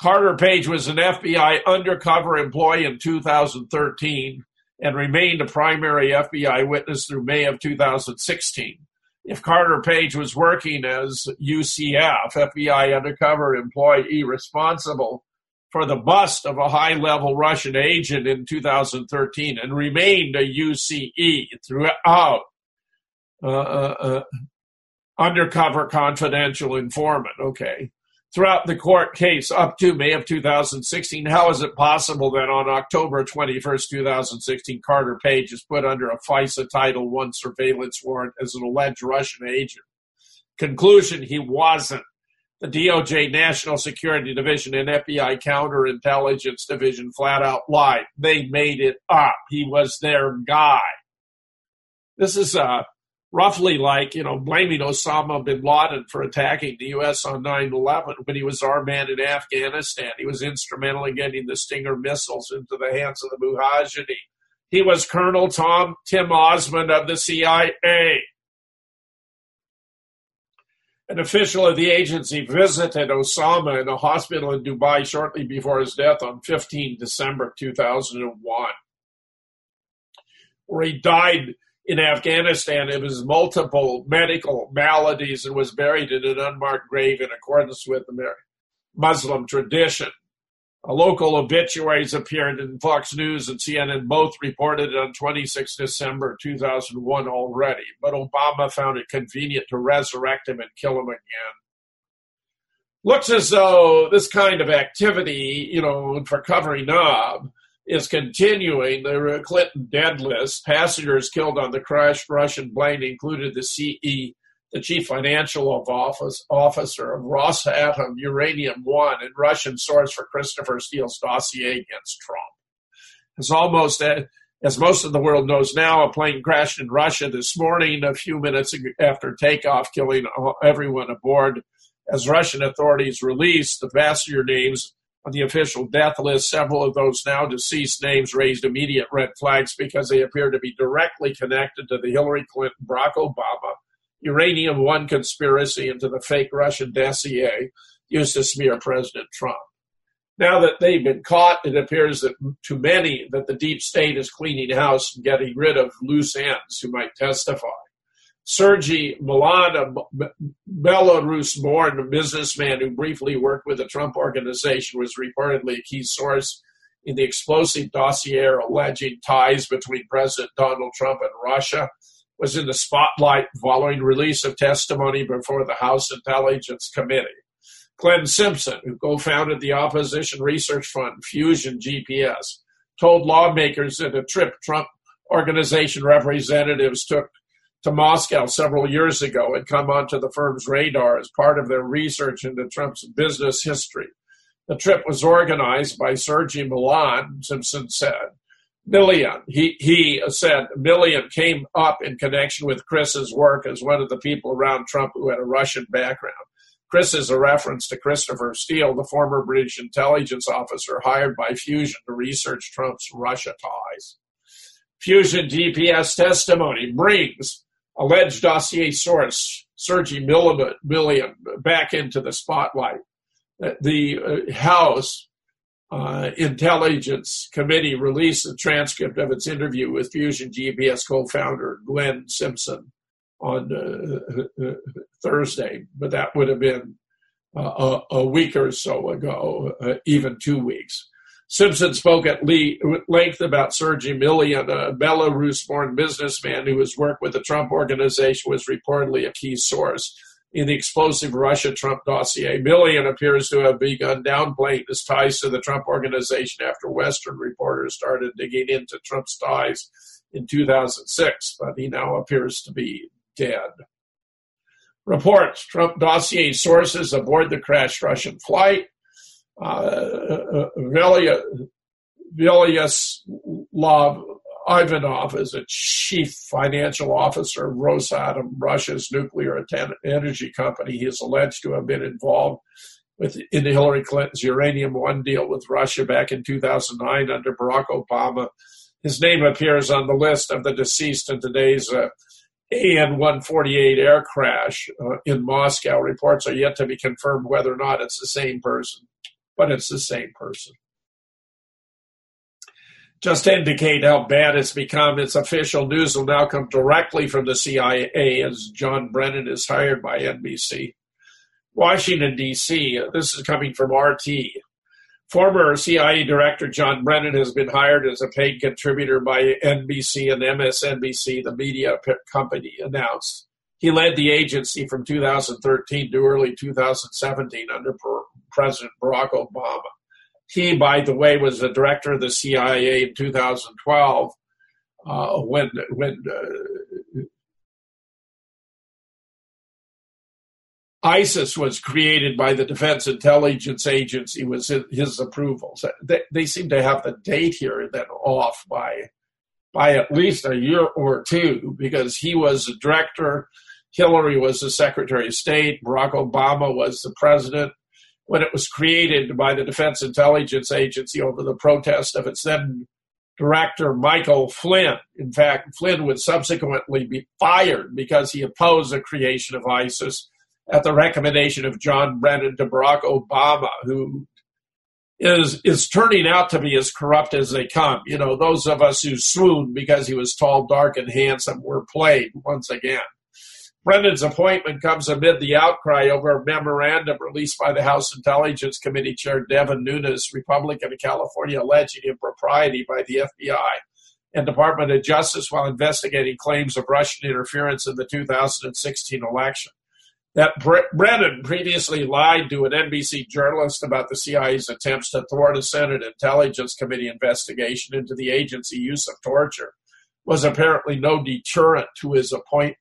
Carter Page was an FBI undercover employee in 2013 and remained a primary FBI witness through May of 2016. If Carter Page was working as UCF, FBI undercover employee responsible for the bust of a high level Russian agent in 2013 and remained a UCE throughout, uh, uh, uh, undercover confidential informant, okay throughout the court case up to May of 2016. How is it possible that on October 21st, 2016, Carter Page is put under a FISA Title I surveillance warrant as an alleged Russian agent? Conclusion, he wasn't. The DOJ National Security Division and FBI Counterintelligence Division flat out lied. They made it up. He was their guy. This is a roughly like, you know, blaming Osama bin Laden for attacking the U.S. on 9 11 when he was our man in Afghanistan. He was instrumental in getting the Stinger missiles into the hands of the Mujahideen. He was Colonel Tom Tim Osman of the CIA. An official of the agency visited Osama in a hospital in Dubai shortly before his death on 15 December 2001, where he died in Afghanistan, it was multiple medical maladies and was buried in an unmarked grave in accordance with the Muslim tradition. A local obituaries appeared in Fox News and CNN. Both reported on 26 December 2001 already, but Obama found it convenient to resurrect him and kill him again. Looks as though this kind of activity, you know, for covering up, is continuing. The Clinton dead list. Passengers killed on the crashed Russian plane included the CE, the chief financial of office, officer of Rosatom Uranium One, and Russian source for Christopher Steele's dossier against Trump. As almost uh, as most of the world knows now, a plane crashed in Russia this morning, a few minutes after takeoff, killing uh, everyone aboard. As Russian authorities released the passenger names on the official death list, several of those now deceased names raised immediate red flags because they appear to be directly connected to the Hillary Clinton, Barack Obama, Uranium One conspiracy and to the fake Russian dossier used to smear President Trump. Now that they've been caught, it appears that to many that the deep state is cleaning house and getting rid of loose ends who might testify. Millian, a Belarus born businessman who briefly worked with the Trump organization, was reportedly a key source in the explosive dossier alleging ties between President Donald Trump and Russia, was in the spotlight following release of testimony before the House Intelligence Committee. Glenn Simpson, who co founded the opposition research fund Fusion GPS, told lawmakers that a trip Trump organization representatives took to Moscow several years ago had come onto the firm's radar as part of their research into Trump's business history. The trip was organized by Sergei Millian, Simpson said. Millian, he, he said, Millian came up in connection with Chris's work as one of the people around Trump who had a Russian background. Chris is a reference to Christopher Steele, the former British intelligence officer hired by Fusion to research Trump's Russia ties. Fusion GPS testimony brings alleged dossier source, Sergei Millian, back into the spotlight. The uh, House uh, Intelligence Committee released a transcript of its interview with Fusion GPS co founder Glenn Simpson on uh, Thursday, but that would have been uh, a, a, week or so ago, uh, even two weeks. Simpson spoke at length about Sergei Millian, a Belarus born businessman who has worked with the Trump organization, was reportedly a key source in the explosive Russia Trump dossier. Millian appears to have begun downplaying his ties to the Trump organization after Western reporters started digging into Trump's ties in 2006, but he now appears to be dead. Reports Trump dossier sources aboard the crashed Russian flight uh, Vyacheslav Ivanov is a chief financial officer of Rosatom, Russia's nuclear energy company. He is alleged to have been involved with in Hillary Clinton's Uranium One deal with Russia back in 2009 under Barack Obama. His name appears on the list of the deceased in today's uh, AN 148 air crash uh, in Moscow. Reports are yet to be confirmed whether or not it's the same person but it's the same person. Just to indicate how bad it's become, its official news will now come directly from the CIA as John Brennan is hired by NBC. Washington, D.C., this is coming from RT. Former CIA Director John Brennan has been hired as a paid contributor by NBC and MSNBC, the media company announced. He led the agency from 2013 to early 2017 under President Barack Obama. He, by the way, was the director of the CIA in 2012 uh, when when uh, ISIS was created by the Defense Intelligence Agency was his approval. So they, they seem to have the date here then off by by at least a year or two because he was the director Hillary was the Secretary of State, Barack Obama was the president. When it was created by the Defense Intelligence Agency over the protest of its then director, Michael Flynn. In fact, Flynn would subsequently be fired because he opposed the creation of ISIS at the recommendation of John Brennan to Barack Obama, who is is turning out to be as corrupt as they come. You know, those of us who swooned because he was tall, dark, and handsome were played once again. Brennan's appointment comes amid the outcry over a memorandum released by the House Intelligence Committee Chair Devin Nunes, Republican of California, alleging impropriety by the FBI and Department of Justice while investigating claims of Russian interference in the 2016 election. That Brennan previously lied to an NBC journalist about the CIA's attempts to thwart a Senate Intelligence Committee investigation into the agency use of torture was apparently no deterrent to his appointment.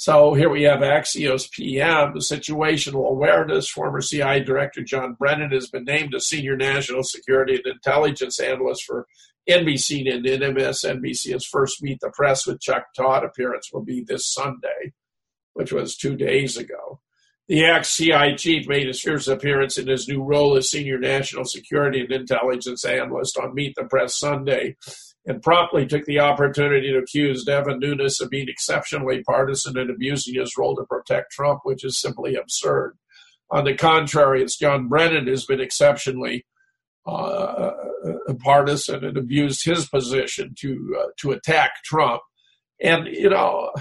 So here we have Axios PM, the situational awareness. Former CIA Director John Brennan has been named a senior national security and intelligence analyst for NBC and MSNBC. His first Meet the Press with Chuck Todd appearance will be this Sunday, which was two days ago. The ex CIA chief made his first appearance in his new role as senior national security and intelligence analyst on Meet the Press Sunday and promptly took the opportunity to accuse Devin Nunes of being exceptionally partisan and abusing his role to protect Trump, which is simply absurd. On the contrary, it's John Brennan who's been exceptionally uh, partisan and abused his position to uh, to attack Trump. And you know,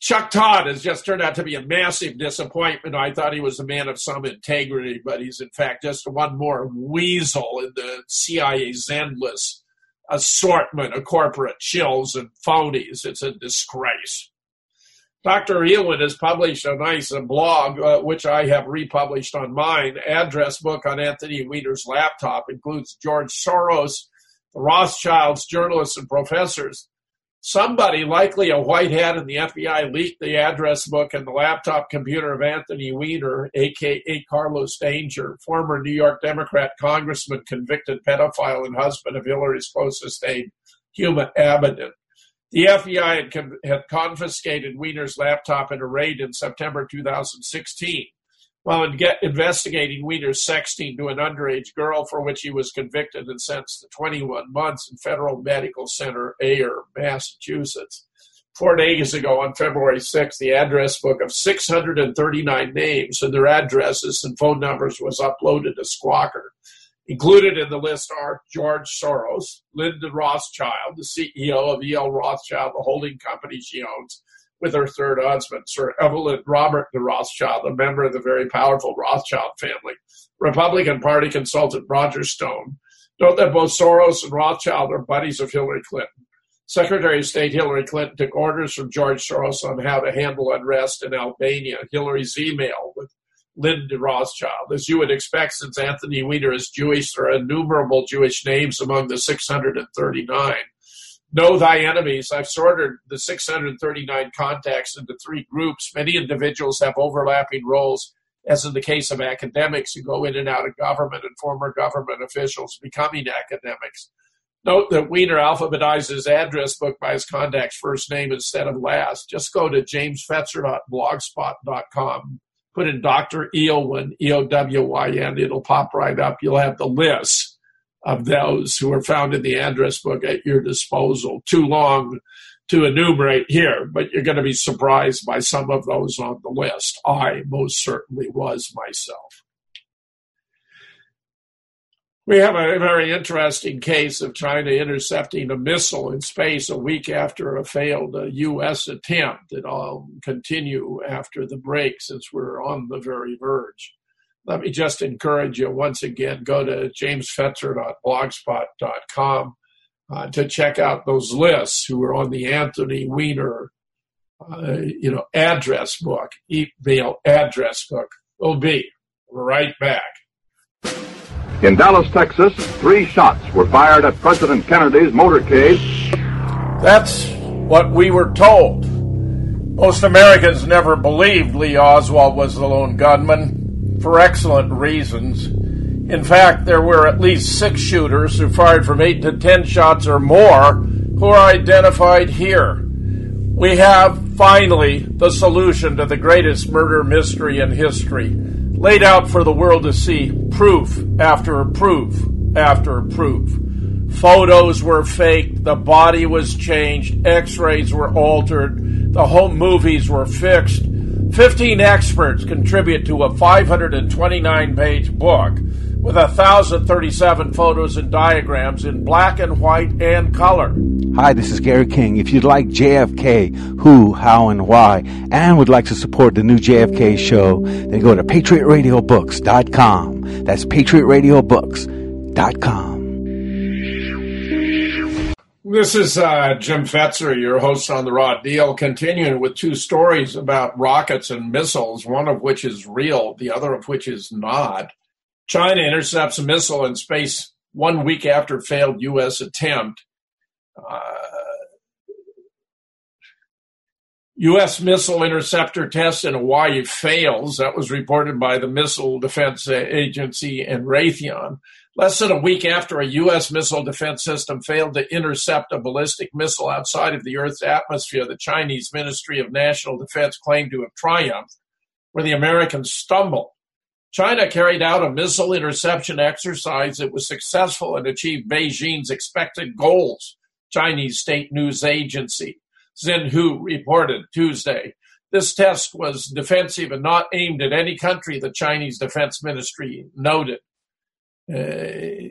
Chuck Todd has just turned out to be a massive disappointment. I thought he was a man of some integrity, but he's in fact just one more weasel in the CIA's endless assortment of corporate chills and phonies. It's a disgrace. Dr. Eowyn has published a nice blog, uh, which I have republished on mine. Address book on Anthony Weiner's laptop includes George Soros, the Rothschilds, journalists, and professors somebody, likely a white hat in the FBI, leaked the address book and the laptop computer of Anthony Weiner, aka Carlos Danger, former New York Democrat congressman, convicted pedophile, and husband of Hillary's closest aide, Huma Abedin. The FBI had, had confiscated Weiner's laptop in a raid in September 2016 while in investigating Weiner's sexting to an underage girl for which he was convicted and sentenced to 21 months in Federal Medical Center, Ayer, Massachusetts. Four days ago, on February 6th, the address book of 639 names and their addresses and phone numbers was uploaded to Squawker. Included in the list are George Soros, Linda Rothschild, the CEO of E.L. Rothschild, the holding company she owns, with her third husband, Sir Evelyn Robert de Rothschild, a member of the very powerful Rothschild family. Republican Party consultant Roger Stone. Note that both Soros and Rothschild are buddies of Hillary Clinton. Secretary of State Hillary Clinton took orders from George Soros on how to handle unrest in Albania. Hillary's email with Linda Rothschild. As you would expect, since Anthony Weiner is Jewish, there are innumerable Jewish names among the 639. Know thy enemies. I've sorted the 639 contacts into three groups. Many individuals have overlapping roles, as in the case of academics who go in and out of government and former government officials becoming academics. Note that Weiner alphabetized his address book by his contact's first name instead of last. Just go to jamesfetzer.blogspot.com put in Dr. Eowyn, E O W Y N, it'll pop right up. You'll have the list of those who are found in the address book at your disposal. Too long to enumerate here, but you're going to be surprised by some of those on the list. I most certainly was myself. We have a very interesting case of China intercepting a missile in space a week after a failed uh, U.S. attempt. And I'll continue after the break since we're on the very verge. Let me just encourage you once again go to jamesfetzer.blogspot.com uh, to check out those lists who are on the Anthony Weiner, uh, you know, address book, email address book. We'll be right back. In Dallas, Texas, three shots were fired at President Kennedy's motorcade. That's what we were told. Most Americans never believed Lee Oswald was the lone gunman for excellent reasons. In fact, there were at least six shooters who fired from eight to ten shots or more who are identified here. We have finally the solution to the greatest murder mystery in history laid out for the world to see proof after proof after proof. Photos were faked, the body was changed, x rays were altered, the home movies were fixed. 15 experts contribute to a 529 page book with 1,037 photos and diagrams in black and white and color. Hi, this is Gary King. If you'd like JFK, who, how, and why, and would like to support the new JFK show, then go to patriotradiobooks.com. That's patriotradiobooks.com. This is uh, Jim Fetzer, your host on the Raw Deal, continuing with two stories about rockets and missiles, one of which is real, the other of which is not. China intercepts a missile in space one week after failed U.S. attempt. Uh, U.S. missile interceptor test in Hawaii fails. That was reported by the Missile Defense Agency and Raytheon. Less than a week after a U.S. missile defense system failed to intercept a ballistic missile outside of the Earth's atmosphere, the Chinese Ministry of National Defense claimed to have triumphed, where the Americans stumbled. China carried out a missile interception exercise that was successful and achieved Beijing's expected goals, Chinese state news agency Xinhua reported Tuesday. This test was defensive and not aimed at any country, the Chinese Defense Ministry noted. Uh,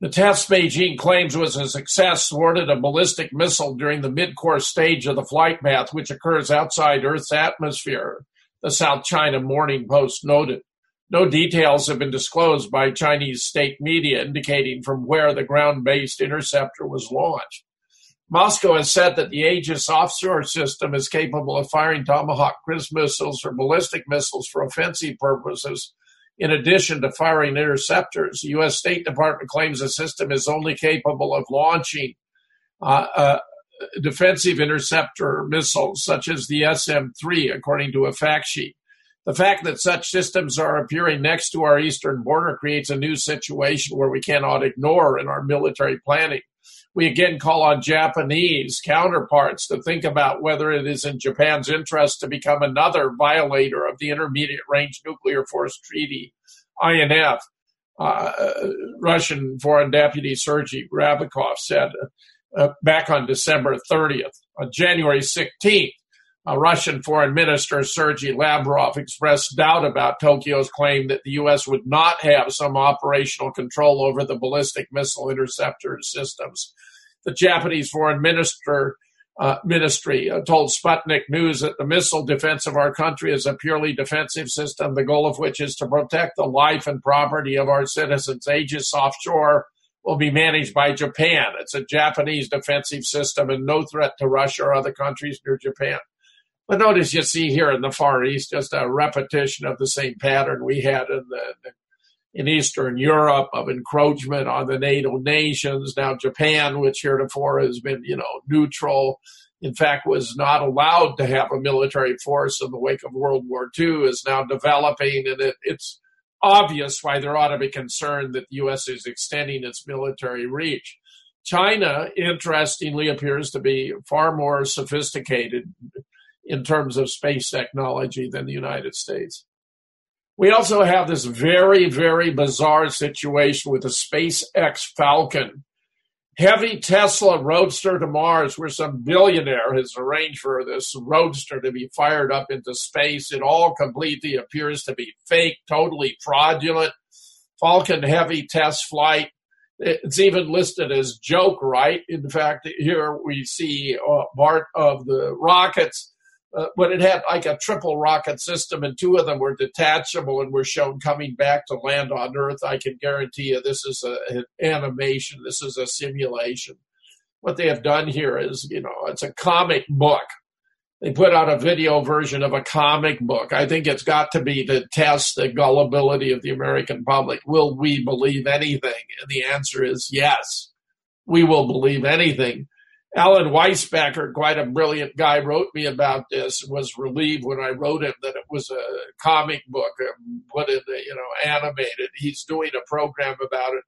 the test Beijing claims was a success thwarted a ballistic missile during the mid-course stage of the flight path, which occurs outside Earth's atmosphere the South China Morning Post noted. No details have been disclosed by Chinese state media indicating from where the ground based interceptor was launched. Moscow has said that the Aegis Ashore system is capable of firing Tomahawk cruise missiles or ballistic missiles for offensive purposes, in addition to firing interceptors. The U.S. State Department claims the system is only capable of launching uh, uh, defensive interceptor missiles such as the SM 3, according to a fact sheet. The fact that such systems are appearing next to our eastern border creates a new situation where we cannot ignore in our military planning. We again call on Japanese counterparts to think about whether it is in Japan's interest to become another violator of the Intermediate Range Nuclear Force Treaty, INF. Uh, Russian Foreign Deputy Sergei Ryabkov said uh, back on December 30th. On January 16th, Russian Foreign Minister Sergei Lavrov expressed doubt about Tokyo's claim that the U.S. would not have some operational control over the ballistic missile interceptor systems. The Japanese Foreign Minister uh, ministry uh, told Sputnik News that the missile defense of our country is a purely defensive system, the goal of which is to protect the life and property of our citizens. Aegis Ashore will be managed by Japan. It's a Japanese defensive system and no threat to Russia or other countries near Japan. But notice you see here in the Far East just a repetition of the same pattern we had in the in Eastern Europe of encroachment on the NATO nations. Now Japan, which heretofore has been, you know, neutral, in fact was not allowed to have a military force in the wake of World War II, is now developing, and it, it's obvious why there ought to be concern that the U.S. is extending its military reach. China, interestingly, appears to be far more sophisticated in terms of space technology than the United States. We also have this very, very bizarre situation with the SpaceX Falcon. Heavy Tesla Roadster to Mars, where some billionaire has arranged for this Roadster to be fired up into space. It all completely appears to be fake, totally fraudulent. Falcon Heavy test flight. It's even listed as joke, right? In fact, here we see uh, part of the rockets uh, but it had like a triple rocket system, and two of them were detachable and were shown coming back to land on Earth. I can guarantee you this is a, an animation, this is a simulation. What they have done here is, you know, it's a comic book. They put out a video version of a comic book. I think it's got to be to test the gullibility of the American public. Will we believe anything? And the answer is yes. We will believe anything Alan Weisbacher, quite a brilliant guy, wrote me about this. Was relieved when I wrote him that it was a comic book, put in, the, you know, animated. He's doing a program about it.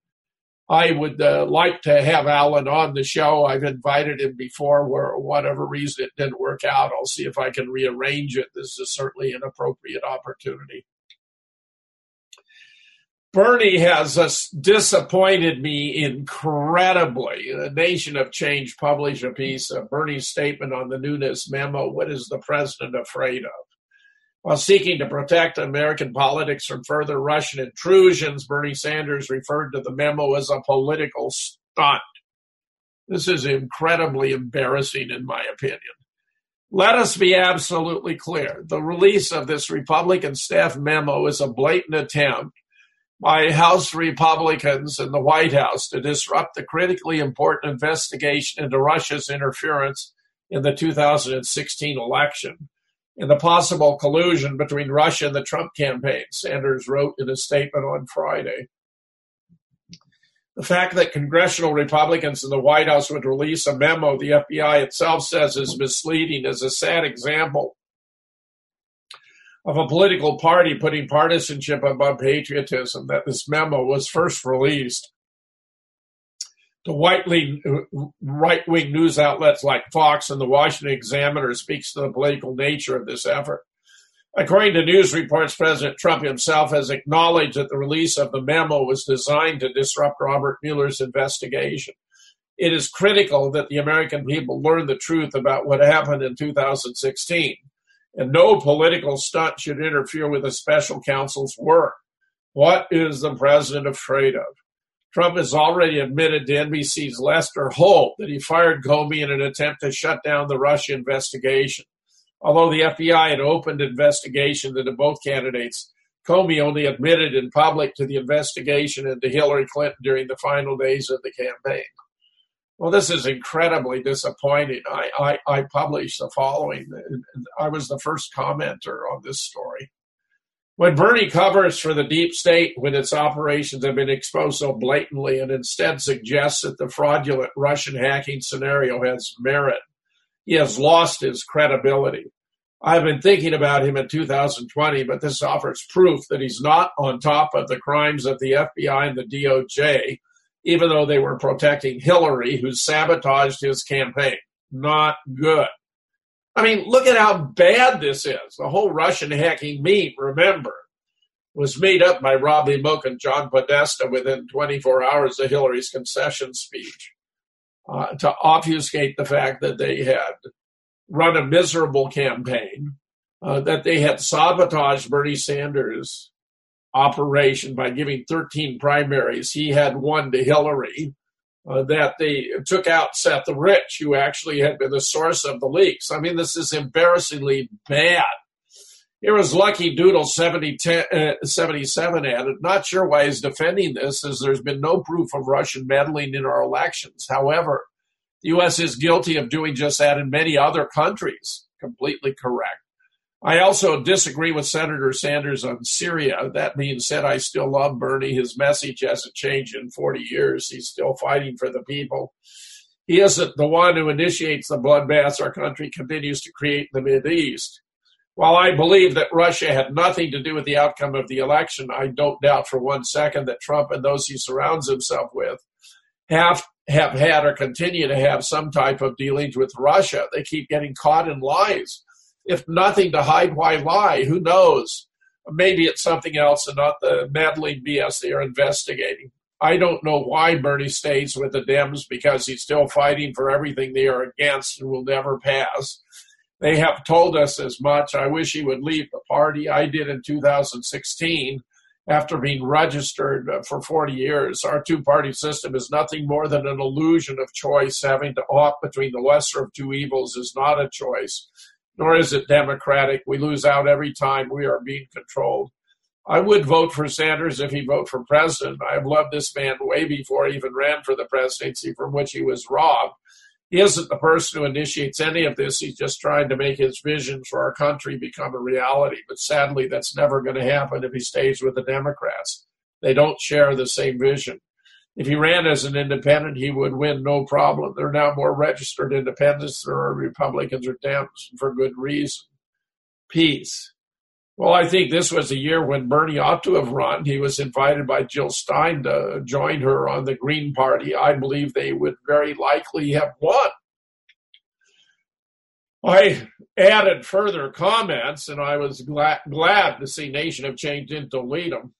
I would uh, like to have Alan on the show. I've invited him before, where whatever reason it didn't work out. I'll see if I can rearrange it. This is certainly an appropriate opportunity. Bernie has disappointed me incredibly. The Nation of Change published a piece of Bernie's statement on the Nunes memo. What is the president afraid of? While seeking to protect American politics from further Russian intrusions, Bernie Sanders referred to the memo as a political stunt. This is incredibly embarrassing, in my opinion. Let us be absolutely clear. The release of this Republican staff memo is a blatant attempt by House Republicans in the White House to disrupt the critically important investigation into Russia's interference in the 2016 election and the possible collusion between Russia and the Trump campaign, Sanders wrote in a statement on Friday. The fact that congressional Republicans in the White House would release a memo the FBI itself says is misleading is a sad example of a political party putting partisanship above patriotism that this memo was first released to right wing news outlets like Fox and the Washington Examiner speaks to the political nature of this effort. According to news reports, President Trump himself has acknowledged that the release of the memo was designed to disrupt Robert Mueller's investigation. It is critical that the American people learn the truth about what happened in 2016 and no political stunt should interfere with the special counsel's work. What is the president afraid of? Trump has already admitted to NBC's Lester Holt that he fired Comey in an attempt to shut down the Russia investigation. Although the FBI had opened investigation into both candidates, Comey only admitted in public to the investigation into Hillary Clinton during the final days of the campaign. Well, this is incredibly disappointing. I, I, I published the following. I was the first commenter on this story. When Bernie covers for the deep state when its operations have been exposed so blatantly and instead suggests that the fraudulent Russian hacking scenario has merit, he has lost his credibility. I've been thinking about him in 2020, but this offers proof that he's not on top of the crimes of the FBI and the DOJ even though they were protecting Hillary, who sabotaged his campaign. Not good. I mean, look at how bad this is. The whole Russian hacking meme, remember, was made up by Robbie Mook and John Podesta within 24 hours of Hillary's concession speech uh, to obfuscate the fact that they had run a miserable campaign, uh, that they had sabotaged Bernie Sanders' operation by giving 13 primaries. He had one to Hillary. uh, that they took out Seth Rich, who actually had been the source of the leaks. I mean, this is embarrassingly bad. Here was Lucky Doodle 70, uh, 77 added, not sure why he's defending this, as there's been no proof of Russian meddling in our elections. However, the U.S. is guilty of doing just that in many other countries. Completely correct. I also disagree with Senator Sanders on Syria. That being said, I still love Bernie. His message hasn't changed in 40 years. He's still fighting for the people. He isn't the one who initiates the bloodbaths our country continues to create in the East. While I believe that Russia had nothing to do with the outcome of the election, I don't doubt for one second that Trump and those he surrounds himself with have have had or continue to have some type of dealings with Russia. They keep getting caught in lies if nothing to hide, why lie? Who knows? Maybe it's something else and not the meddling BS they are investigating. I don't know why Bernie stays with the Dems because he's still fighting for everything they are against and will never pass. They have told us as much. I wish he would leave the party. I did in 2016 after being registered uh, for 40 years. Our two party system is nothing more than an illusion of choice. Having to opt between the lesser of two evils is not a choice nor is it democratic. We lose out every time we are being controlled. I would vote for Sanders if he voted for president. I have loved this man way before he even ran for the presidency, from which he was robbed. He isn't the person who initiates any of this. He's just trying to make his vision for our country become a reality. But sadly, that's never going to happen if he stays with the Democrats. They don't share the same vision. If he ran as an independent, he would win no problem. There are now more registered independents than are Republicans or Dems for good reason. Peace. Well, I think this was a year when Bernie ought to have run. He was invited by Jill Stein to join her on the Green Party. I believe they would very likely have won. I added further comments, and I was glad, glad to see Nation of Change delete them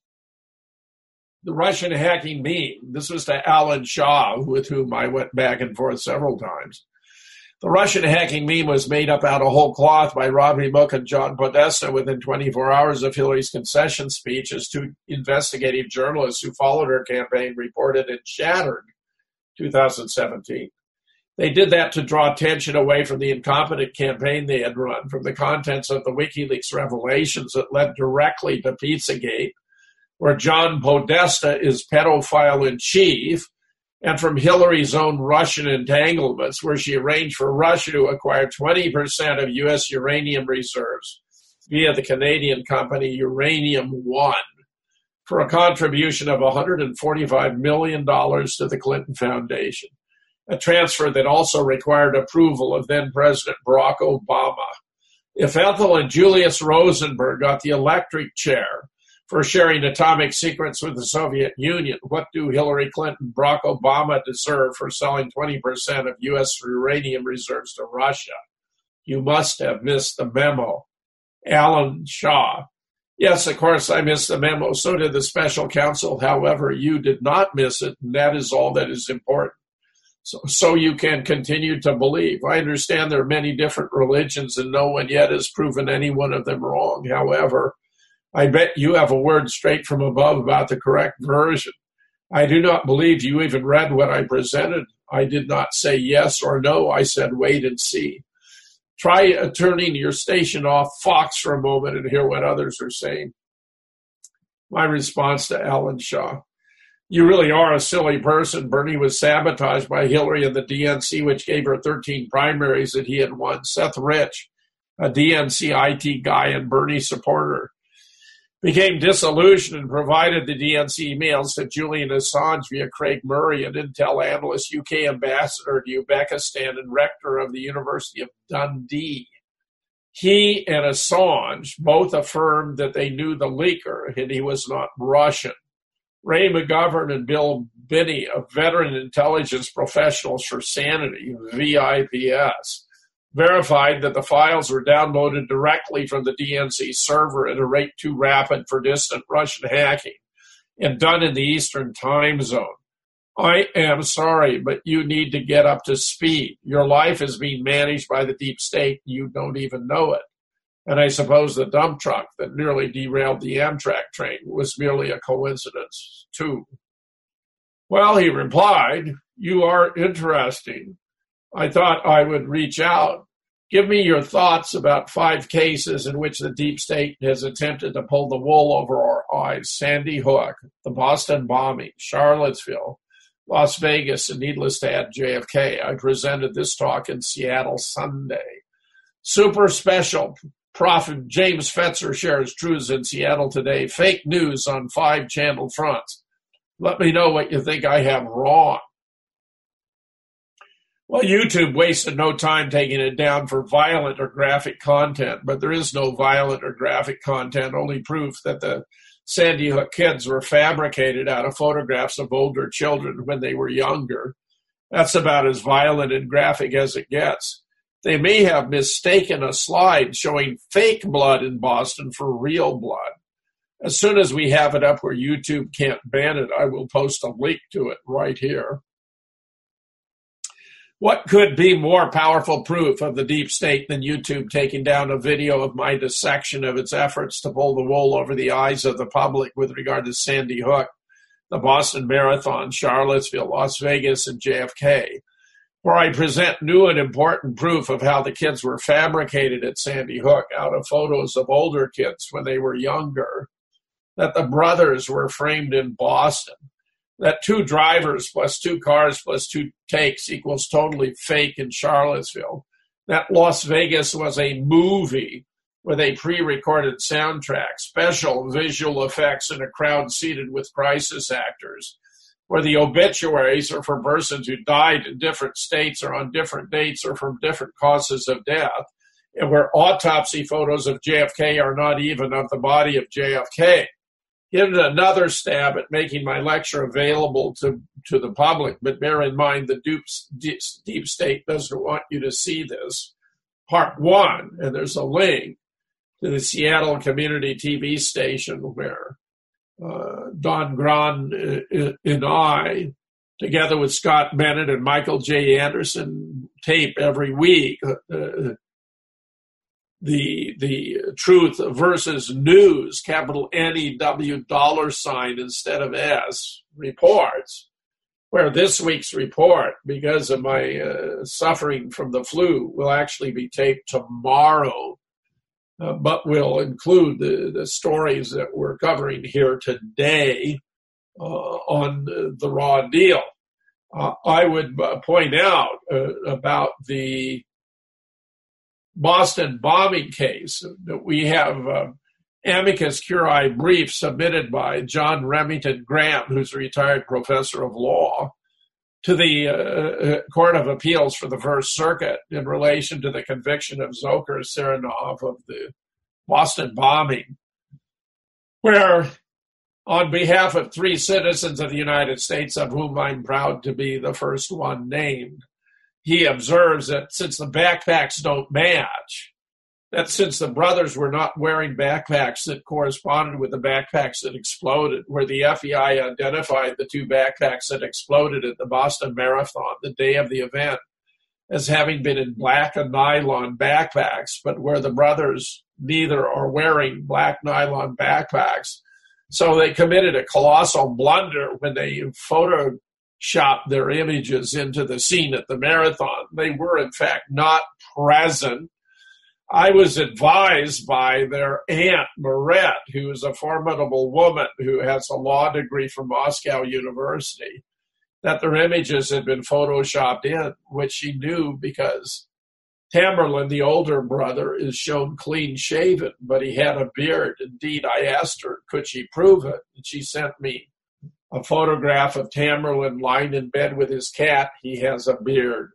the Russian hacking meme. This was to Alan Shaw, with whom I went back and forth several times. The Russian hacking meme was made up out of whole cloth by Robby Mook and John Podesta within 24 hours of Hillary's concession speech, as two investigative journalists who followed her campaign reported in Shattered 2017. They did that to draw attention away from the incompetent campaign they had run, from the contents of the WikiLeaks revelations that led directly to Pizzagate, where John Podesta is pedophile in chief, and from Hillary's own Russian entanglements, where she arranged for Russia to acquire 20% of U.S. uranium reserves via the Canadian company Uranium One for a contribution of $145 million to the Clinton Foundation, a transfer that also required approval of then President Barack Obama. If Ethel and Julius Rosenberg got the electric chair, for sharing atomic secrets with the Soviet Union. What do Hillary Clinton, Barack Obama deserve for selling 20% of U.S. uranium reserves to Russia? You must have missed the memo. Alan Shaw. Yes, of course, I missed the memo. So did the special counsel. However, you did not miss it, and that is all that is important. So, so you can continue to believe. I understand there are many different religions, and no one yet has proven any one of them wrong. However, I bet you have a word straight from above about the correct version. I do not believe you even read what I presented. I did not say yes or no. I said wait and see. Try turning your station off Fox for a moment and hear what others are saying. My response to Alan Shaw. You really are a silly person. Bernie was sabotaged by Hillary and the DNC, which gave her 13 primaries that he had won. Seth Rich, a DNC IT guy and Bernie supporter, became disillusioned and provided the DNC emails to Julian Assange via Craig Murray, an Intel analyst, UK ambassador to Uzbekistan, and rector of the University of Dundee. He and Assange both affirmed that they knew the leaker and he was not Russian. Ray McGovern and Bill Binney, a veteran intelligence professionals for sanity, VIPS, verified that the files were downloaded directly from the DNC server at a rate too rapid for distant Russian hacking and done in the Eastern time zone. I am sorry, but you need to get up to speed. Your life is being managed by the deep state. You don't even know it. And I suppose the dump truck that nearly derailed the Amtrak train was merely a coincidence, too. Well, he replied, you are interesting. I thought I would reach out. Give me your thoughts about five cases in which the deep state has attempted to pull the wool over our eyes Sandy Hook, the Boston bombing, Charlottesville, Las Vegas, and needless to add, JFK. I presented this talk in Seattle Sunday. Super special. Prophet James Fetzer shares truths in Seattle today. Fake news on five channel fronts. Let me know what you think I have wrong. Well, YouTube wasted no time taking it down for violent or graphic content, but there is no violent or graphic content, only proof that the Sandy Hook kids were fabricated out of photographs of older children when they were younger. That's about as violent and graphic as it gets. They may have mistaken a slide showing fake blood in Boston for real blood. As soon as we have it up where YouTube can't ban it, I will post a link to it right here. What could be more powerful proof of the deep state than YouTube taking down a video of my dissection of its efforts to pull the wool over the eyes of the public with regard to Sandy Hook, the Boston Marathon, Charlottesville, Las Vegas, and JFK, where I present new and important proof of how the kids were fabricated at Sandy Hook out of photos of older kids when they were younger, that the brothers were framed in Boston that two drivers plus two cars plus two takes equals totally fake in Charlottesville. That Las Vegas was a movie with a pre recorded soundtrack, special visual effects, and a crowd seated with crisis actors, where the obituaries are for persons who died in different states or on different dates or from different causes of death, and where autopsy photos of JFK are not even of the body of JFK give it another stab at making my lecture available to, to the public, but bear in mind the deep, deep, state doesn't want you to see this. Part one, and there's a link to the Seattle Community TV station where uh, Don Grahn uh, and I, together with Scott Bennett and Michael J. Anderson, tape every week uh, the the truth versus news, capital N E W dollar sign instead of S reports. Where this week's report, because of my uh, suffering from the flu, will actually be taped tomorrow, uh, but will include the, the stories that we're covering here today uh, on the, the, raw deal. Uh, I would uh, point out uh, about the Boston bombing case that we have uh, amicus curiae brief submitted by John Remington Graham, who's a retired professor of law, to the uh, uh, Court of Appeals for the First Circuit in relation to the conviction of Dzhokhar Tsarnaev of the Boston bombing, where on behalf of three citizens of the United States, of whom I'm proud to be the first one named, he observes that since the backpacks don't match, that since the brothers were not wearing backpacks that corresponded with the backpacks that exploded, where the FBI identified the two backpacks that exploded at the Boston Marathon the day of the event as having been in black and nylon backpacks, but where the brothers neither are wearing black nylon backpacks. So they committed a colossal blunder when they photo shot their images into the scene at the marathon. They were, in fact, not present. I was advised by their aunt, Maret, who is a formidable woman who has a law degree from Moscow University, that their images had been photoshopped in, which she knew because Tamerlan, the older brother, is shown clean shaven, but he had a beard. Indeed, I asked her, could she prove it? And she sent me a photograph of Tamerlan lying in bed with his cat. He has a beard.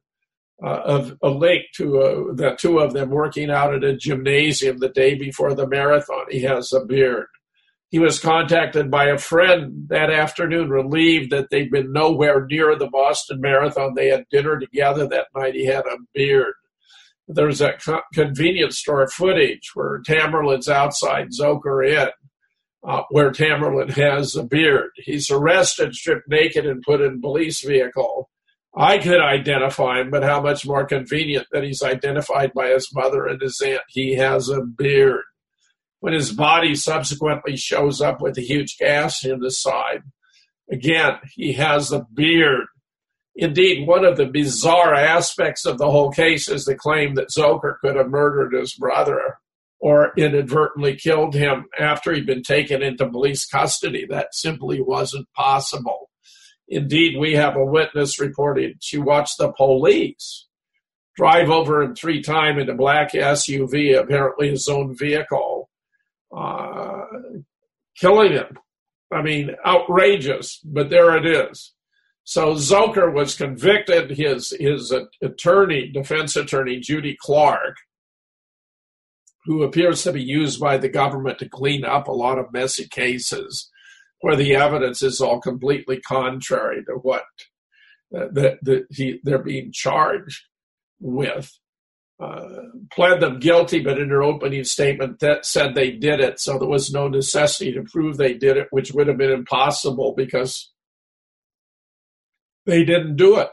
Uh, of a link to uh, the two of them working out at a gymnasium the day before the marathon. He has a beard. He was contacted by a friend that afternoon, relieved that they'd been nowhere near the Boston Marathon. They had dinner together that night. He had a beard. There's a co- convenience store footage where Tamerlan's outside, Dzhokhar in uh, where Tamerlan has a beard. He's arrested, stripped naked, and put in police vehicle. I could identify him, but how much more convenient that he's identified by his mother and his aunt. He has a beard. When his body subsequently shows up with a huge gash in the side, again, he has a beard. Indeed, one of the bizarre aspects of the whole case is the claim that Dzhokhar could have murdered his brother or inadvertently killed him after he'd been taken into police custody. That simply wasn't possible. Indeed, we have a witness reporting she watched the police drive over him three times in a black SUV, apparently his own vehicle, uh, killing him. I mean, outrageous, but there it is. So Dzhokhar was convicted. His his attorney, defense attorney Judy Clarke, who appears to be used by the government to clean up a lot of messy cases where the evidence is all completely contrary to what uh, that the, he, they're being charged with. Uh, pled them guilty, but in their opening statement that said they did it, so there was no necessity to prove they did it, which would have been impossible because they didn't do it.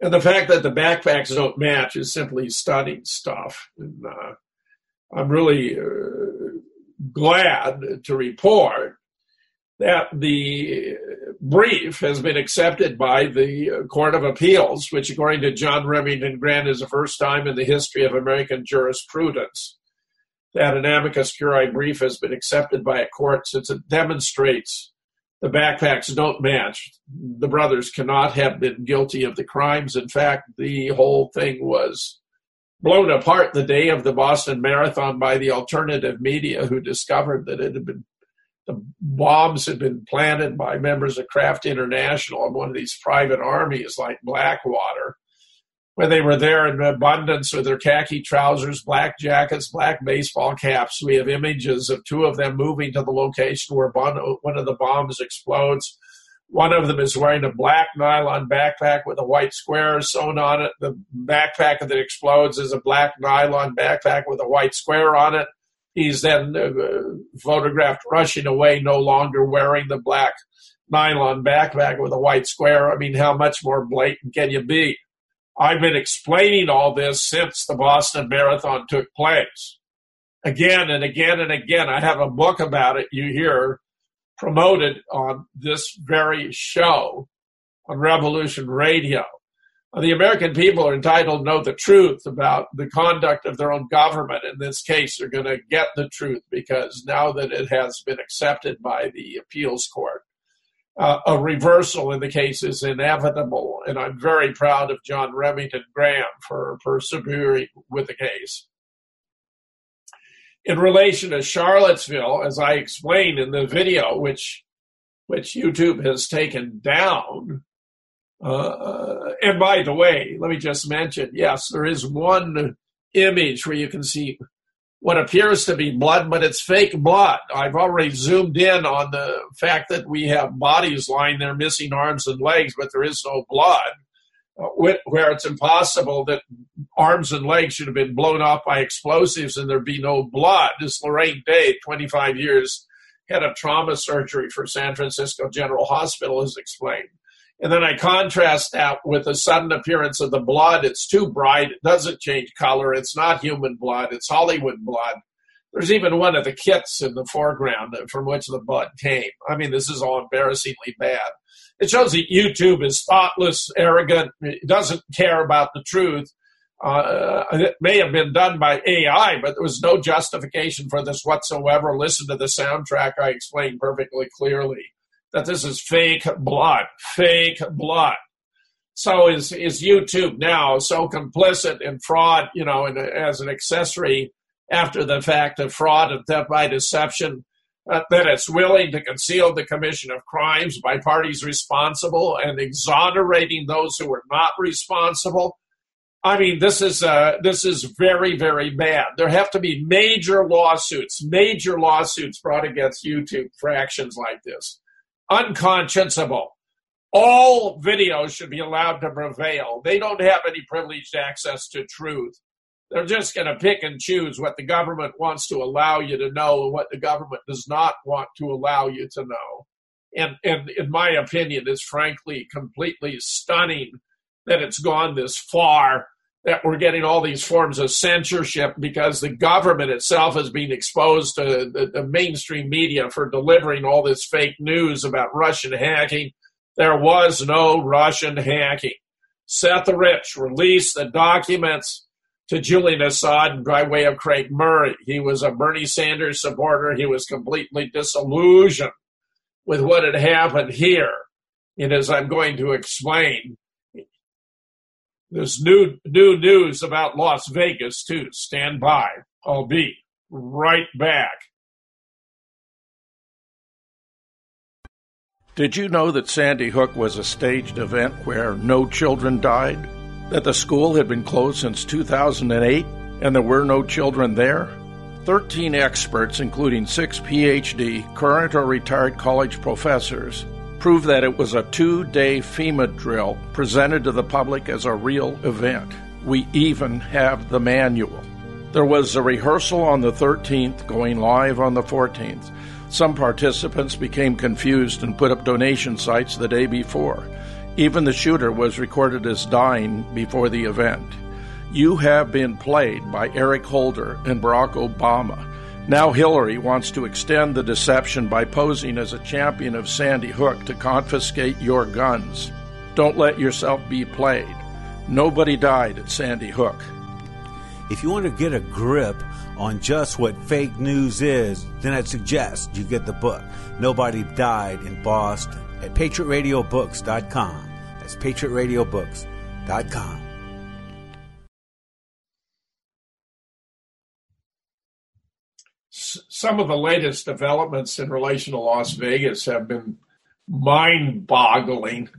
And the fact that the backpacks don't match is simply stunning stuff. And uh, I'm really uh, glad to report that the brief has been accepted by the Court of Appeals, which, according to John Remington Graham, is the first time in the history of American jurisprudence that an amicus curiae brief has been accepted by a court since it demonstrates the backpacks don't match. The brothers cannot have been guilty of the crimes. In fact, the whole thing was blown apart the day of the Boston Marathon by the alternative media who discovered that it had been the bombs had been planted by members of Craft International and one of these private armies like Blackwater when they were there in abundance with their khaki trousers, black jackets, black baseball caps. We have images of two of them moving to the location where one of the bombs explodes. One of them is wearing a black nylon backpack with a white square sewn on it. The backpack that explodes is a black nylon backpack with a white square on it. He's then uh, photographed rushing away, no longer wearing the black nylon backpack with a white square. I mean, how much more blatant can you be? I've been explaining all this since the Boston Marathon took place. Again and again and again. I have a book about it you hear promoted on this very show on Revolution Radio. The American people are entitled to know the truth about the conduct of their own government. In this case, they're going to get the truth because now that it has been accepted by the appeals court, uh, a reversal in the case is inevitable. And I'm very proud of John Remington Graham for persevering with the case. In relation to Charlottesville, as I explained in the video, which which YouTube has taken down. Uh, and by the way, let me just mention, yes, there is one image where you can see what appears to be blood, but it's fake blood. I've already zoomed in on the fact that we have bodies lying there missing arms and legs, but there is no blood. Uh, where it's impossible that arms and legs should have been blown off by explosives and there be no blood. This Lorraine Day, 25 years head of trauma surgery for San Francisco General Hospital, has explained. And then I contrast that with the sudden appearance of the blood. It's too bright. It doesn't change color. It's not human blood. It's Hollywood blood. There's even one of the kits in the foreground from which the blood came. I mean, this is all embarrassingly bad. It shows that YouTube is thoughtless, arrogant, doesn't care about the truth. Uh, it may have been done by AI, but there was no justification for this whatsoever. Listen to the soundtrack. I explained perfectly clearly that this is fake blood, fake blood. So is is YouTube now so complicit in fraud, you know, in, as an accessory after the fact of fraud and theft by deception, uh, that it's willing to conceal the commission of crimes by parties responsible and exonerating those who are not responsible? I mean, this is uh, this is very very bad. There have to be major lawsuits, major lawsuits brought against YouTube for actions like this unconscionable. All videos should be allowed to prevail. They don't have any privileged access to truth. They're just going to pick and choose what the government wants to allow you to know and what the government does not want to allow you to know. And, and in my opinion, it's frankly completely stunning that it's gone this far that we're getting all these forms of censorship because the government itself is being exposed to the, the, mainstream media for delivering all this fake news about Russian hacking, There was no Russian hacking. Seth Rich released the documents to Julian Assange by way of Craig Murray. He was a Bernie Sanders supporter. He was completely disillusioned with what had happened here. And as I'm going to explain, there's new new news about Las Vegas too. Stand by. I'll be right back. Did you know that Sandy Hook was a staged event where no children died? That the school had been closed since 2008 and there were no children there? 13 experts, including six PhD, current or retired college professors, prove that it was a two day FEMA drill presented to the public as a real event. We even have the manual. There was a rehearsal on the 13th, going live on the 14th. Some participants became confused and put up donation sites the day before. Even the shooter was recorded as dying before the event. You have been played by Eric Holder and Barack Obama. Now Hillary wants to extend the deception by posing as a champion of Sandy Hook to confiscate your guns. Don't let yourself be played. Nobody died at Sandy Hook. If you want to get a grip on just what fake news is, then I'd suggest you get the book, Nobody Died in Boston, at patriotradiobooks.com. That's patriotradiobooks.com. Some of the latest developments in relation to Las Vegas have been mind boggling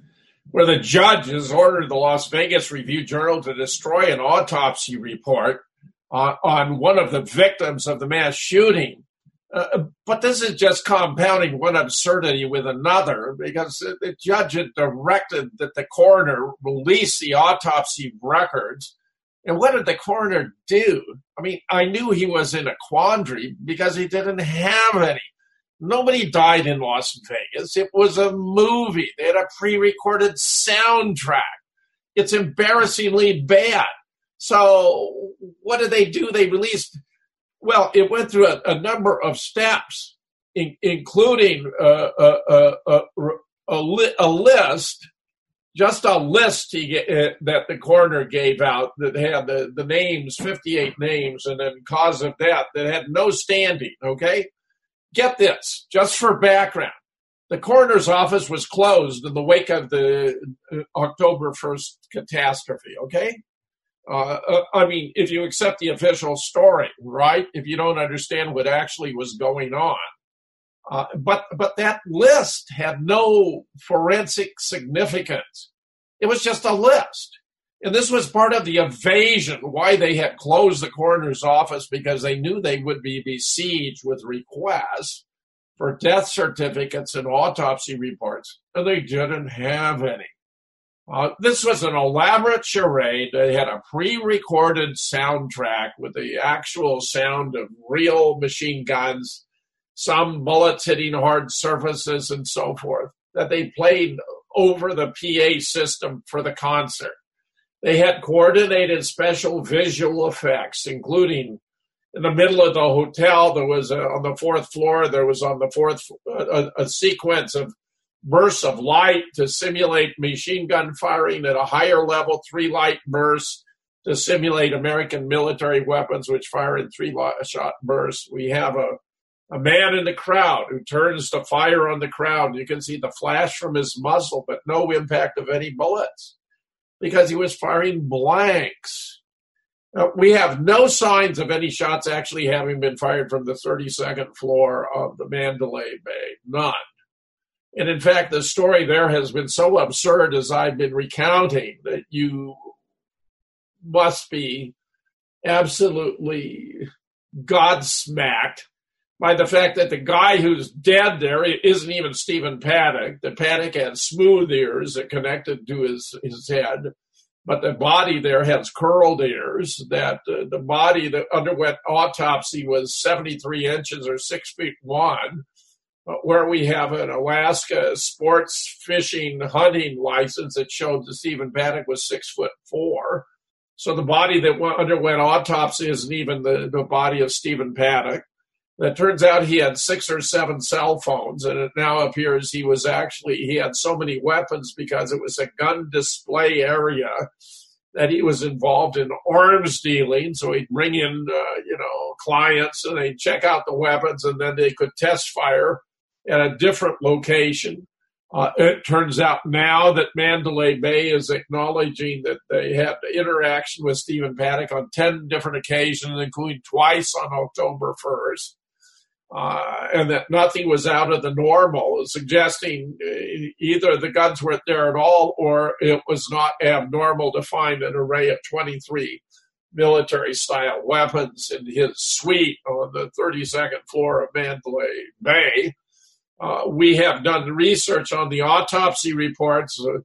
where the judge has ordered the Las Vegas Review Journal to destroy an autopsy report uh, on one of the victims of the mass shooting. Uh, but this is just compounding one absurdity with another because the judge had directed that the coroner release the autopsy records. And what did the coroner do? I mean, I knew he was in a quandary because he didn't have any. Nobody died in Las Vegas. It was a movie. They had a pre recorded soundtrack. It's embarrassingly bad. So, what did they do? They released, well, it went through a, a number of steps, in, including uh, uh, uh, uh a, li- a, list, just a list he, uh, that the coroner gave out that had the, the names, 58 names, and then cause of death that had no standing, okay? get this, just for background. The coroner's office was closed in the wake of the uh, October 1st catastrophe, okay? Uh, uh, I mean, if you accept the official story, right? If you don't understand what actually was going on. Uh, but but that list had no forensic significance. It was just a list. And this was part of the evasion, why they had closed the coroner's office, because they knew they would be besieged with requests for death certificates and autopsy reports, and they didn't have any. Uh, this was an elaborate charade. They had a pre recorded soundtrack with the actual sound of real machine guns, some bullets hitting hard surfaces, and so forth, that they played over the PA system for the concert. They had coordinated special visual effects, including in the middle of the hotel, there was a, on the fourth floor, there was on the fourth a, a sequence of bursts of light to simulate machine gun firing at a higher level, three light bursts to simulate American military weapons, which fire in three shot bursts. We have a, a man in the crowd who turns to fire on the crowd. You can see the flash from his muzzle, but no impact of any bullets because he was firing blanks. We have no signs of any shots actually having been fired from the 32nd floor of the Mandalay Bay. None. And in fact, the story there has been so absurd as I've been recounting that you must be absolutely godsmacked by the fact that the guy who's dead there isn't even Stephen Paddock. The Paddock had smooth ears that connected to his, his head, but the body there has curled ears. That uh, the body that underwent autopsy was 73 inches or six feet one. Where we have an Alaska sports fishing hunting license that showed that Stephen Paddock was six foot four. So the body that underwent autopsy isn't even the, the body of Stephen Paddock. It turns out he had six or seven cell phones, and it now appears he was actually he had so many weapons because it was a gun display area that he was involved in arms dealing. So he'd bring in, uh, you know, clients and they'd check out the weapons, and then they could test fire at a different location. Uh, it turns out now that Mandalay Bay is acknowledging that they had interaction with Stephen Paddock on 10 different occasions, including twice on October 1st uh, and that nothing was out of the normal, suggesting uh, either the guns weren't there at all or it was not abnormal to find an array of 23 military style weapons in his suite on the 32nd floor of Mandalay Bay. Uh, we have done research on the autopsy reports. Uh,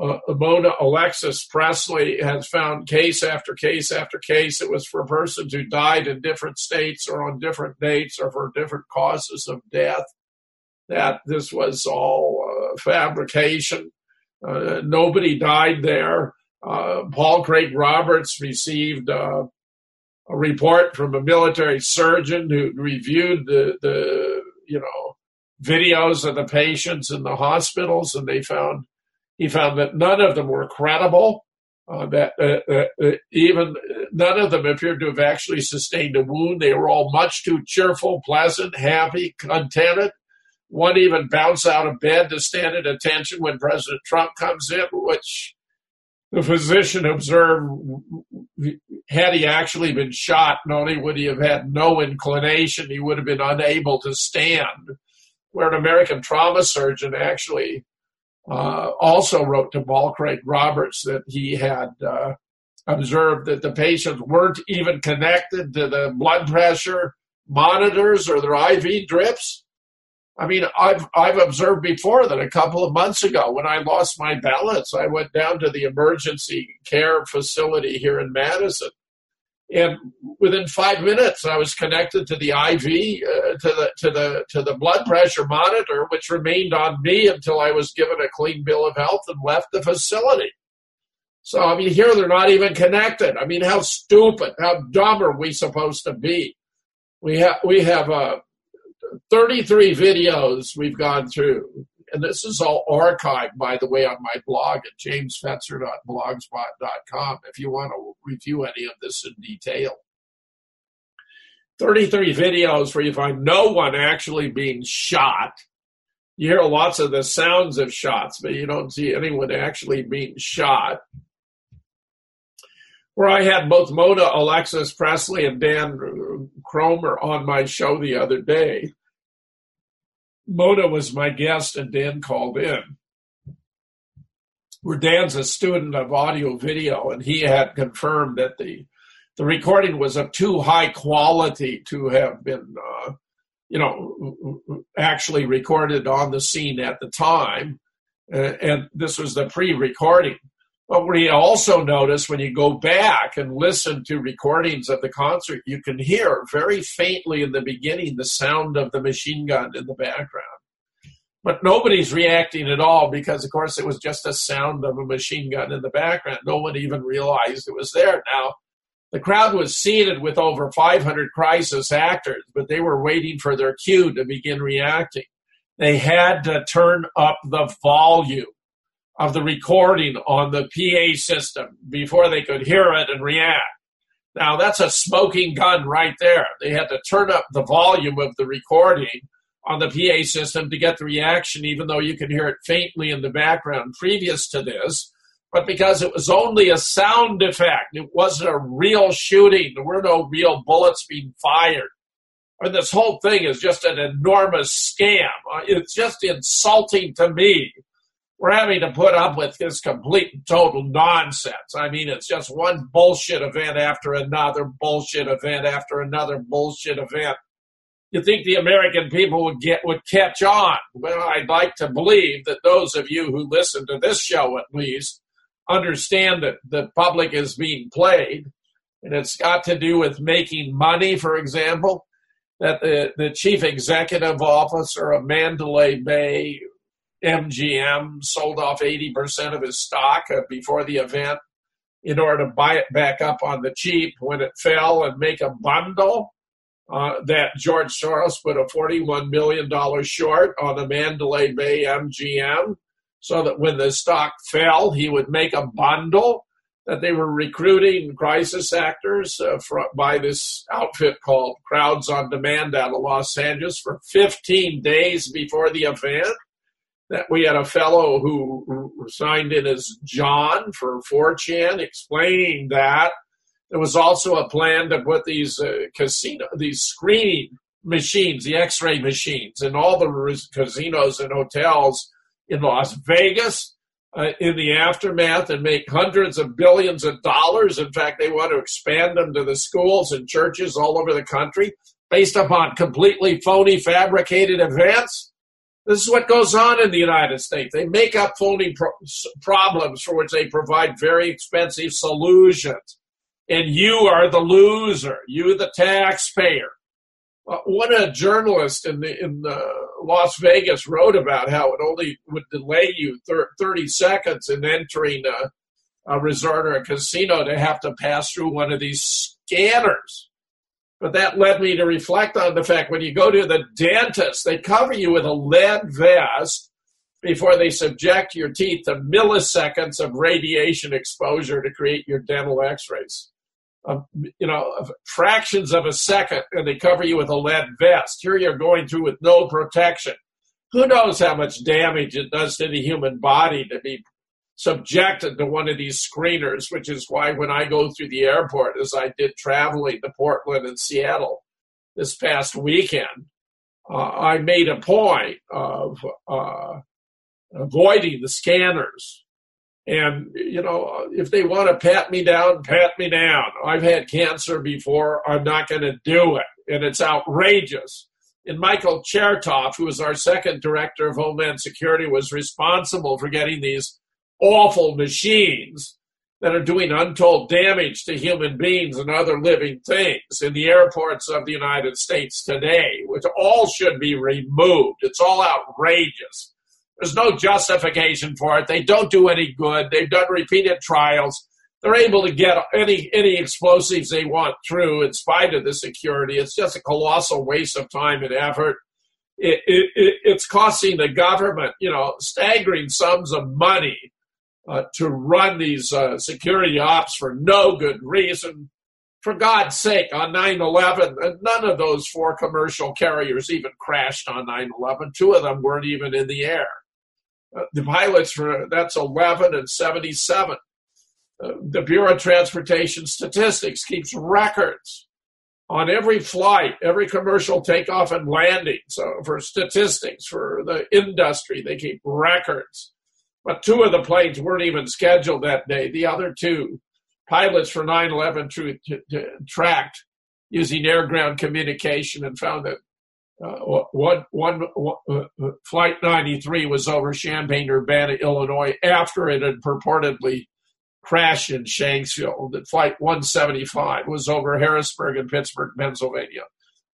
uh, Mona Alexis Presley has found case after case after case. It was for persons who died in different states or on different dates or for different causes of death. That this was all uh, fabrication. Uh, nobody died there. Uh, Paul Craig Roberts received uh, a report from a military surgeon who reviewed the, the you know videos of the patients in the hospitals, and they found he found that none of them were credible, uh, that uh, uh, uh, even none of them appeared to have actually sustained a wound. They were all much too cheerful, pleasant, happy, contented. One even bounced out of bed to stand at attention when President Trump comes in, which the physician observed had he actually been shot, not only would he have had no inclination, he would have been unable to stand. Where an American trauma surgeon actually uh, also wrote to Paul Craig Roberts that he had uh, observed that the patients weren't even connected to the blood pressure monitors or their IV drips. I mean, I've I've observed before that a couple of months ago when I lost my balance, I went down to the emergency care facility here in Madison, and within five minutes I was connected to the IV uh, to the to the to the blood pressure monitor, which remained on me until I was given a clean bill of health and left the facility. So I mean, here they're not even connected. I mean, how stupid, how dumb are we supposed to be? We have we have uh, 33 videos we've gone through and this is all archived, by the way, on my blog at jamesfetzer.blogspot.com if you want to review any of this in detail. 33 videos where you find no one actually being shot. You hear lots of the sounds of shots, but you don't see anyone actually being shot. Where I had both Mona Alexis Presley and Dan Cromer on my show the other day. Mona was my guest and Dan called in. Where Dan's a student of audio video, and he had confirmed that the the recording was of too high quality to have been, uh, you know, actually recorded on the scene at the time. Uh, and this was the pre-recording. But we also notice when you go back and listen to recordings of the concert, you can hear very faintly in the beginning the sound of the machine gun in the background. But nobody's reacting at all because, of course, it was just a sound of a machine gun in the background. No one even realized it was there. Now, the crowd was seated with over 500 crisis actors, but they were waiting for their cue to begin reacting. They had to turn up the volume of the recording on the PA system before they could hear it and react. Now, that's a smoking gun right there. They had to turn up the volume of the recording on the PA system to get the reaction, even though you can hear it faintly in the background previous to this. But because it was only a sound effect, it wasn't a real shooting, there were no real bullets being fired. And this whole thing is just an enormous scam. Uh, it's just insulting to me we're having to put up with this complete and total nonsense. I mean, it's just one bullshit event after another bullshit event after another bullshit event. You think the American people would get would catch on? Well, I'd like to believe that those of you who listen to this show, at least, understand that the public is being played, and it's got to do with making money. For example, that the the chief executive officer of Mandalay Bay MGM sold off 80% of his stock uh, before the event in order to buy it back up on the cheap when it fell and make a bundle. uh, that George Soros put a $41 million short on the Mandalay Bay MGM so that when the stock fell, he would make a bundle that they were recruiting crisis actors uh, for, by this outfit called Crowds on Demand out of Los Angeles for 15 days before the event. That we had a fellow who, signed in as John for 4chan explaining that. There was also a plan to put these uh, casino, these screening machines, the X-ray machines, in all the casinos and hotels in Las Vegas uh, in the aftermath and make hundreds of billions of dollars. In fact, they want to expand them to the schools and churches all over the country based upon completely phony, fabricated events. This is what goes on in the United States. They make up phony pro- problems for which they provide very expensive solutions. And you are the loser, you, the taxpayer. Uh, one a journalist in the in the Las Vegas wrote about how it only would delay you thir- 30 seconds in entering a, a resort or a casino to have to pass through one of these scanners. But that led me to reflect on the fact when you go to the dentist, they cover you with a lead vest before they subject your teeth to milliseconds of radiation exposure to create your dental x-rays um, you know, fractions of a second, and they cover you with a lead vest. Here you're going through with no protection. Who knows how much damage it does to the human body to be subjected to one of these screeners, which is why when I go through the airport, as I did traveling to Portland and Seattle this past weekend, uh, I made a point of uh, avoiding the scanners and, you know, if they want to pat me down, pat me down. I've had cancer before. I'm not going to do it. And it's outrageous. And Michael Chertoff, who was our second director of Homeland Security, was responsible for getting these awful machines that are doing untold damage to human beings and other living things in the airports of the United States today, which all should be removed. It's all outrageous. There's no justification for it. They don't do any good. They've done repeated trials. They're able to get any any explosives they want through in spite of the security. It's just a colossal waste of time and effort. It, it, it, it's costing the government, you know, staggering sums of money uh, to run these uh, security ops for no good reason. For God's sake, on 9 11, none of those four commercial carriers even crashed on 9 11. Two of them weren't even in the air. Uh, the pilots for that's 11 and 77. Uh, the Bureau of Transportation Statistics keeps records on every flight, every commercial takeoff and landing. So for statistics for the industry, they keep records. But two of the planes weren't even scheduled that day. The other two pilots for 9/11 tracked using air ground communication and found that uh, one, one, one uh, uh, flight 93 was over Champaign Urbana, Illinois, after it had purportedly crashed in Shanksville. That flight 175 was over Harrisburg and Pittsburgh, Pennsylvania,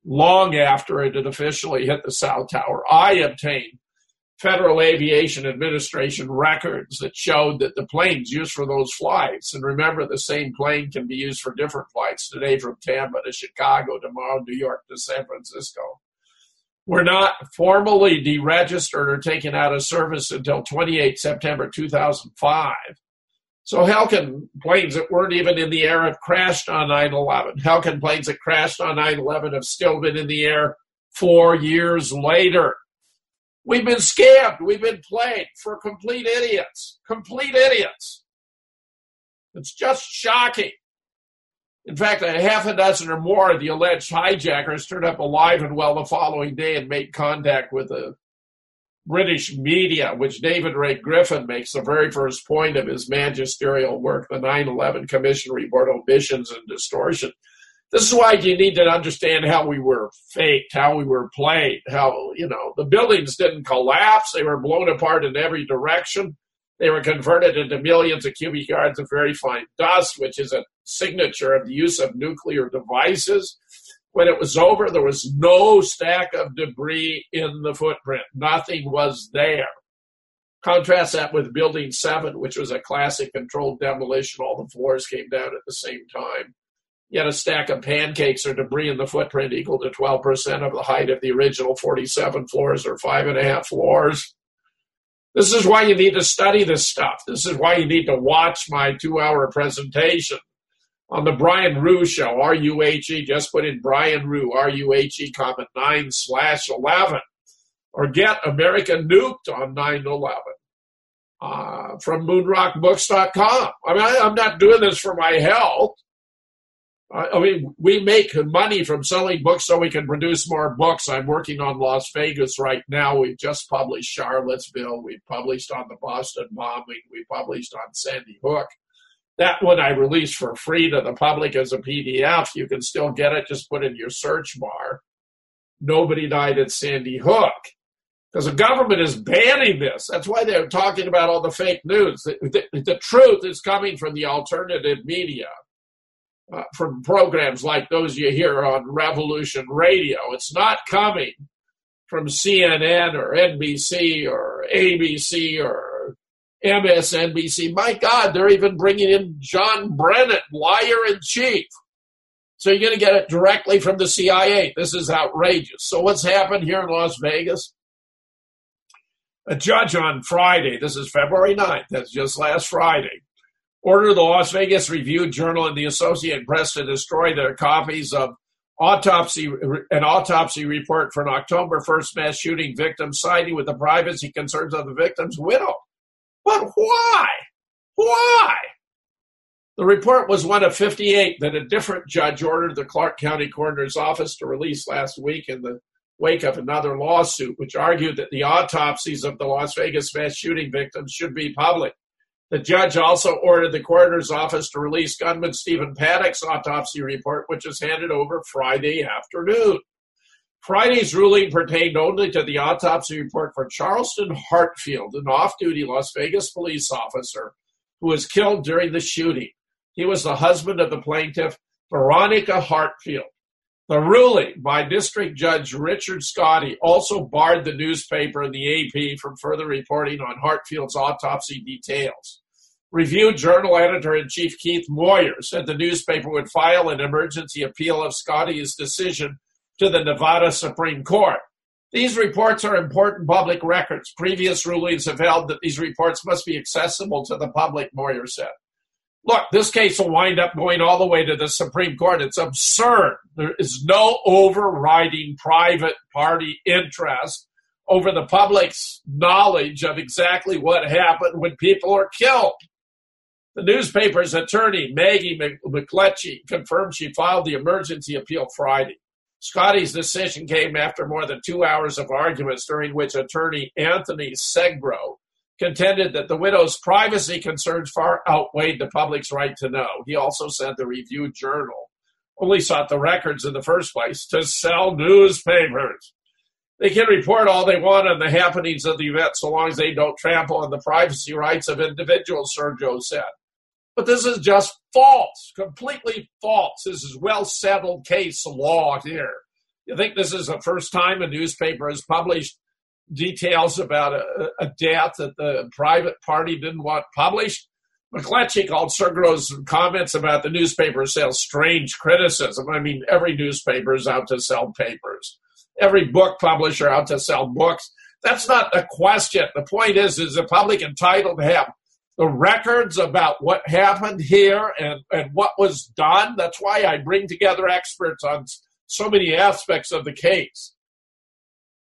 long after it had officially hit the South Tower. I obtained Federal Aviation Administration records that showed that the planes used for those flights, and remember, the same plane can be used for different flights today from Tampa to Chicago, tomorrow, New York to San Francisco were not formally deregistered or taken out of service until 28 September 2005. So how can planes that weren't even in the air have crashed on 9-11? How can planes that crashed on 9-11 have still been in the air four years later? We've been scammed. We've been played for complete idiots. Complete idiots. It's just shocking. In fact, a half a dozen or more of the alleged hijackers turned up alive and well the following day and made contact with the British media, which David Ray Griffin makes the very first point of his magisterial work, the 9 11 Commission Report Omissions and Distortion. This is why you need to understand how we were faked, how we were played, how, you know, the buildings didn't collapse, they were blown apart in every direction. They were converted into millions of cubic yards of very fine dust, which is a signature of the use of nuclear devices. When it was over, there was no stack of debris in the footprint. Nothing was there. Contrast that with Building 7, which was a classic controlled demolition. All the floors came down at the same time. Yet a stack of pancakes or debris in the footprint equal to 12% of the height of the original 47 floors or five and a half floors. This is why you need to study this stuff. This is why you need to watch my two hour presentation on the Brian Ruhe show, R U H E. Just put in Brian Ruhe, R U H E, comment 9 slash 11. Or get American Nuked on 9 11 uh, from moonrockbooks.com. I mean, I, I'm not doing this for my health. I mean, we make money from selling books so we can produce more books. I'm working on Las Vegas right now. We've just published Charlottesville. We've published on the Boston bombing. We published on Sandy Hook. That one I released for free to the public as a PDF. You can still get it. Just put in your search bar. Nobody died at Sandy Hook. Because the government is banning this. That's why they're talking about all the fake news. The, the, the truth is coming from the alternative media uh, from programs like those you hear on Revolution Radio. It's not coming from CNN or NBC or ABC or MSNBC. My God, they're even bringing in John Brennan, liar in chief. So you're going to get it directly from the CIA. This is outrageous. So what's happened here in Las Vegas? A judge on Friday, this is February 9th, that's just last Friday, ordered the Las Vegas Review Journal and the Associated Press to destroy their copies of autopsy an autopsy report for an October 1st mass shooting victim siding with the privacy concerns of the victim's widow. But why? Why? The report was one of 58 that a different judge ordered the Clark County Coroner's Office to release last week in the wake of another lawsuit, which argued that the autopsies of the Las Vegas mass shooting victims should be public. The judge also ordered the coroner's office to release gunman Stephen Paddock's autopsy report, which was handed over Friday afternoon. Friday's ruling pertained only to the autopsy report for Charleston Hartfield, an off duty Las Vegas police officer who was killed during the shooting. He was the husband of the plaintiff, Veronica Hartfield. The ruling by District Judge Richard Scotti also barred the newspaper and the AP from further reporting on Hartfield's autopsy details. Review Journal editor in chief Keith Moyer said the newspaper would file an emergency appeal of Scotti's decision to the Nevada Supreme Court. These reports are important public records. Previous rulings have held that these reports must be accessible to the public, Moyer said. Look, this case will wind up going all the way to the Supreme Court. It's absurd. There is no overriding private party interest over the public's knowledge of exactly what happened when people are killed. The newspaper's attorney, Maggie McLetchie, confirmed she filed the emergency appeal Friday. Scotti's decision came after more than two hours of arguments during which attorney Anthony Sgro contended that the widow's privacy concerns far outweighed the public's right to know. He also said the Review Journal only sought the records in the first place to sell newspapers. They can report all they want on the happenings of the event so long as they don't trample on the privacy rights of individuals, Sergio said. But this is just false, completely false. This is well settled case law here. You think this is the first time a newspaper has published details about a, a death that the private party didn't want published? McLetchie called Sgro's comments about the newspaper sales strange criticism. I mean, every newspaper is out to sell papers. Every book publisher out to sell books. That's not the question. The point is, is the public entitled to have the records about what happened here and, and what was done. That's why I bring together experts on so many aspects of the case.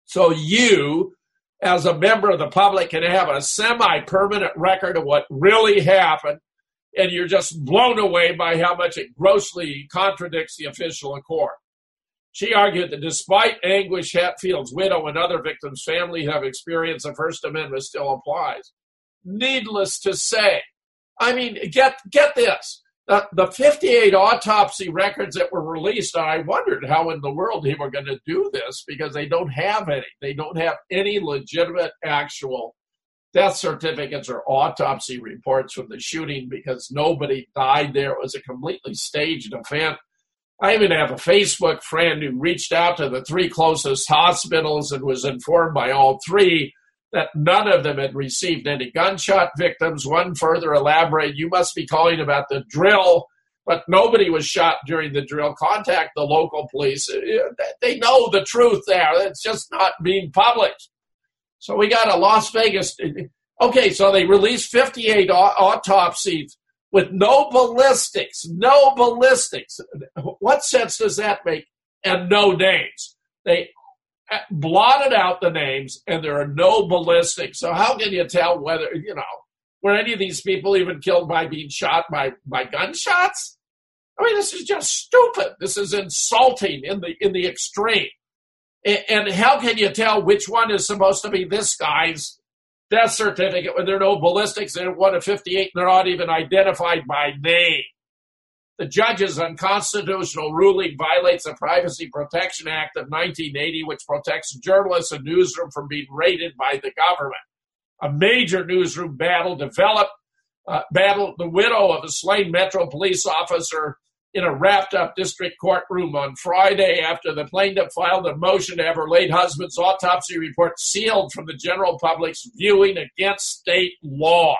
So you, as a member of the public, can have a semi permanent record of what really happened, and you're just blown away by how much it grossly contradicts the official accord. She argued that despite Anguish Hartfield's widow and other victims' family have experienced, the First Amendment still applies needless to say. I mean, get get this. The, the 58 autopsy records that were released, I wondered how in the world they were going to do this because they don't have any. They don't have any legitimate actual death certificates or autopsy reports from the shooting because nobody died there. It was a completely staged event. I even have a Facebook friend who reached out to the three closest hospitals and was informed by all three that none of them had received any gunshot victims. One further elaborated, you must be calling about the drill but nobody was shot during the drill. Contact the local police. They know the truth there. It's just not being published. So we got a Las Vegas. Okay, so they released 58 autopsies with no ballistics, no ballistics. What sense does that make? And no names. They uh, blotted out the names and there are no ballistics. So how can you tell whether, you know, were any of these people even killed by being shot by, by gunshots? I mean, this is just stupid. This is insulting in the in the extreme. And how can you tell which one is supposed to be this guy's death certificate when there are no ballistics and one of 58 and they're not even identified by name? The judge's unconstitutional ruling violates the Privacy Protection Act of 1980, which protects journalists and newsroom from being raided by the government. A major newsroom battle developed, uh, battled the widow of a slain Metro police officer in a wrapped up district courtroom on Friday after the plaintiff filed a motion to have her late husband's autopsy report sealed from the general public's viewing against state law.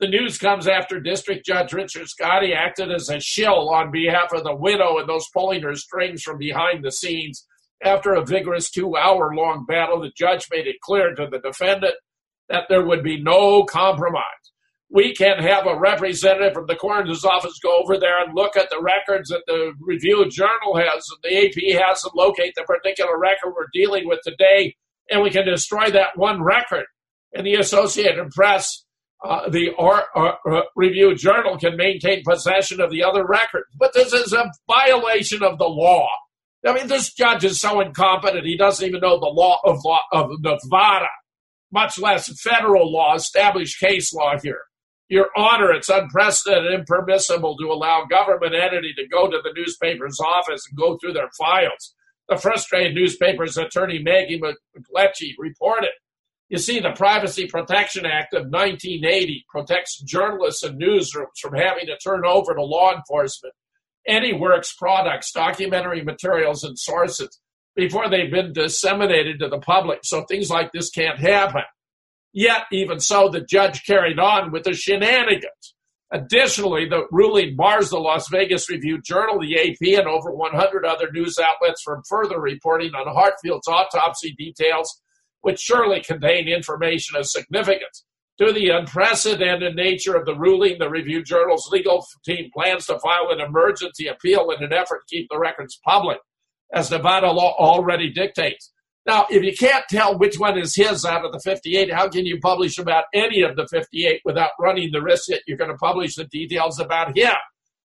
The news comes after District Judge Richard Scotti acted as a shill on behalf of the widow and those pulling her strings from behind the scenes. After a vigorous two hour long battle, the judge made it clear to the defendant that there would be no compromise. We can have a representative from the coroner's office go over there and look at the records that the Review Journal has and the AP has and locate the particular record we're dealing with today, and we can destroy that one record. And the Associated Press uh, the uh, uh, Review Journal can maintain possession of the other records. But this is a violation of the law. I mean, this judge is so incompetent, he doesn't even know the law of, law of Nevada, much less federal law, established case law here. Your Honor, it's unprecedented and impermissible to allow government entity to go to the newspaper's office and go through their files. The frustrated newspaper's attorney, Maggie McLetchie, reported you see, the Privacy Protection Act of 1980 protects journalists and newsrooms from having to turn over to law enforcement any works, products, documentary materials, and sources before they've been disseminated to the public. So things like this can't happen. Yet, even so, the judge carried on with the shenanigans. Additionally, the ruling bars the Las Vegas Review Journal, the AP, and over 100 other news outlets from further reporting on Hartfield's autopsy details which surely contain information of significance. To the unprecedented nature of the ruling, the Review Journal's legal team plans to file an emergency appeal in an effort to keep the records public, as Nevada law already dictates. Now, if you can't tell which one is his out of the 58, how can you publish about any of the 58 without running the risk that you're going to publish the details about him?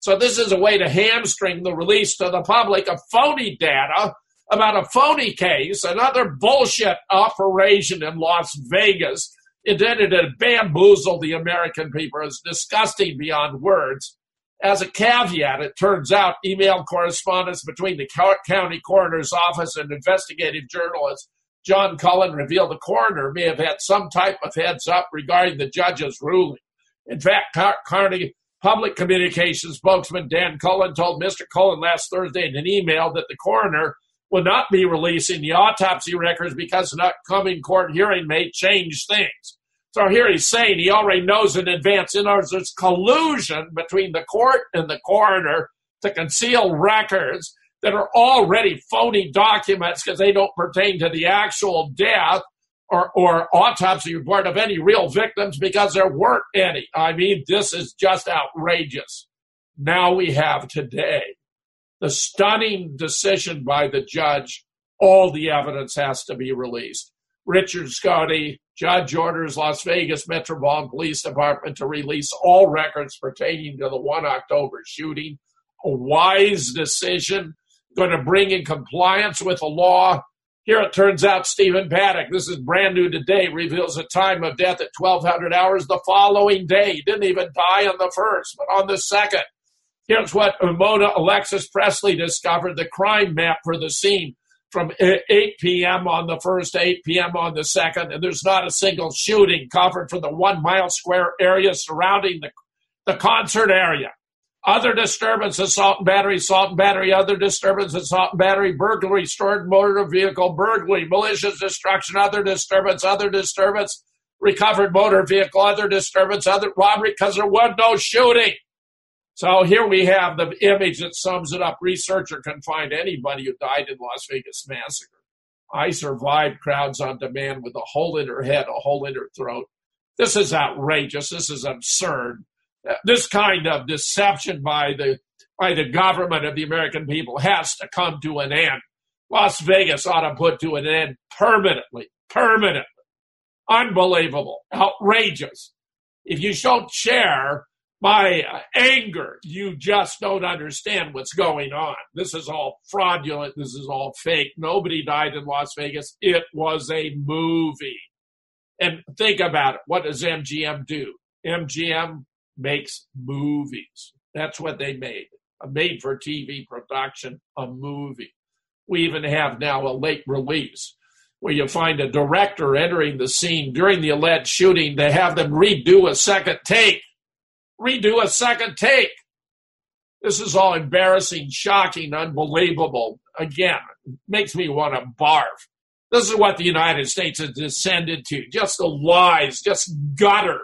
So, this is a way to hamstring the release to the public of phony data about a phony case, another bullshit operation in Las Vegas intended to bamboozle the American people is disgusting beyond words. As a caveat, it turns out email correspondence between the county coroner's office and investigative journalist John Cullen revealed the coroner may have had some type of heads up regarding the judge's ruling. In fact, County Public Communications spokesman Dan Kulin told Mr. Cullen last Thursday in an email that the coroner will not be releasing the autopsy records because an upcoming court hearing may change things. So here he's saying he already knows in advance. In other words, there's collusion between the court and the coroner to conceal records that are already phony documents because they don't pertain to the actual death or, or autopsy report of any real victims because there weren't any. I mean, this is just outrageous. Now we have today the stunning decision by the judge, all the evidence has to be released. Richard Scotti, judge orders Las Vegas Metropolitan Police Department to release all records pertaining to the 1 October shooting. A wise decision, going to bring in compliance with the law. Here it turns out Stephen Paddock, this is brand new today, reveals a time of death at 1200 hours the following day. He didn't even die on the first, but on the second. Here's what Mona Alexis Presley discovered the crime map for the scene from 8 p.m. on the first, 8 p.m. on the second, and there's not a single shooting covered for the one mile square area surrounding the, the concert area. Other disturbance, assault and battery, assault and battery, other disturbance, assault and battery, burglary, stored motor vehicle, burglary, malicious destruction, other disturbance, other disturbance, recovered motor vehicle, other disturbance, other robbery, because there was no shooting. So here we have the image that sums it up. Researcher can find anybody who died in Las Vegas massacre. I survived crowds on demand with a hole in her head, a hole in her throat. This is outrageous. This is absurd. This kind of deception by the by the government of the American people has to come to an end. Las Vegas ought to put to an end permanently. Permanently. Unbelievable. Outrageous. If you don't share my anger, you just don't understand what's going on. This is all fraudulent. This is all fake. Nobody died in Las Vegas. It was a movie. And think about it. What does MGM do? MGM makes movies. That's what they made. A made for TV production, a movie. We even have now a late release where you find a director entering the scene during the alleged shooting. They have them redo a second take. Redo a second take. This is all embarrassing, shocking, unbelievable. Again, makes me want to barf. This is what the United States has descended to. Just the lies, just gutter,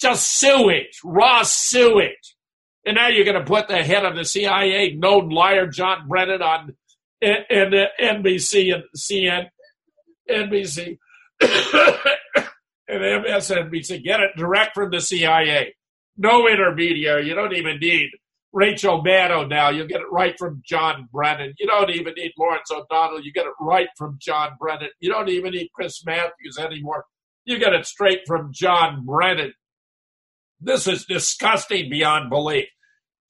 just sewage, raw sewage. And now you're going to put the head of the CIA, known liar John Brennan, on and NBC and CN, NBC and MSNBC. Get it direct from the CIA. No intermediary. You don't even need Rachel Maddow now. You'll get it right from John Brennan. You don't even need Lawrence O'Donnell. You get it right from John Brennan. You don't even need Chris Matthews anymore. You get it straight from John Brennan. This is disgusting beyond belief.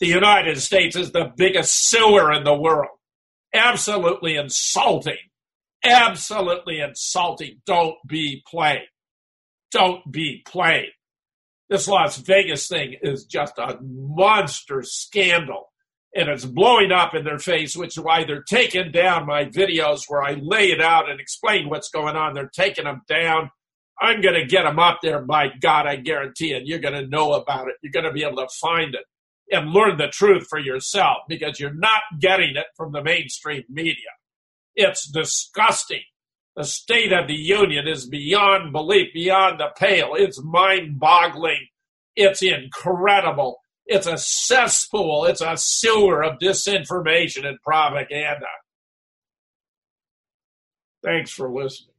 The United States is the biggest sewer in the world absolutely insulting. Absolutely insulting. Don't be played. Don't be played. This Las Vegas thing is just a monster scandal. And it's blowing up in their face, which is why they're taking down my videos where I lay it out and explain what's going on. They're taking them down. I'm going to get them up there, by God, I guarantee it. You're going to know about it. You're going to be able to find it and learn the truth for yourself because you're not getting it from the mainstream media. It's disgusting. The state of the union is beyond belief, beyond the pale. It's mind boggling. It's incredible. It's a cesspool. It's a sewer of disinformation and propaganda. Thanks for listening.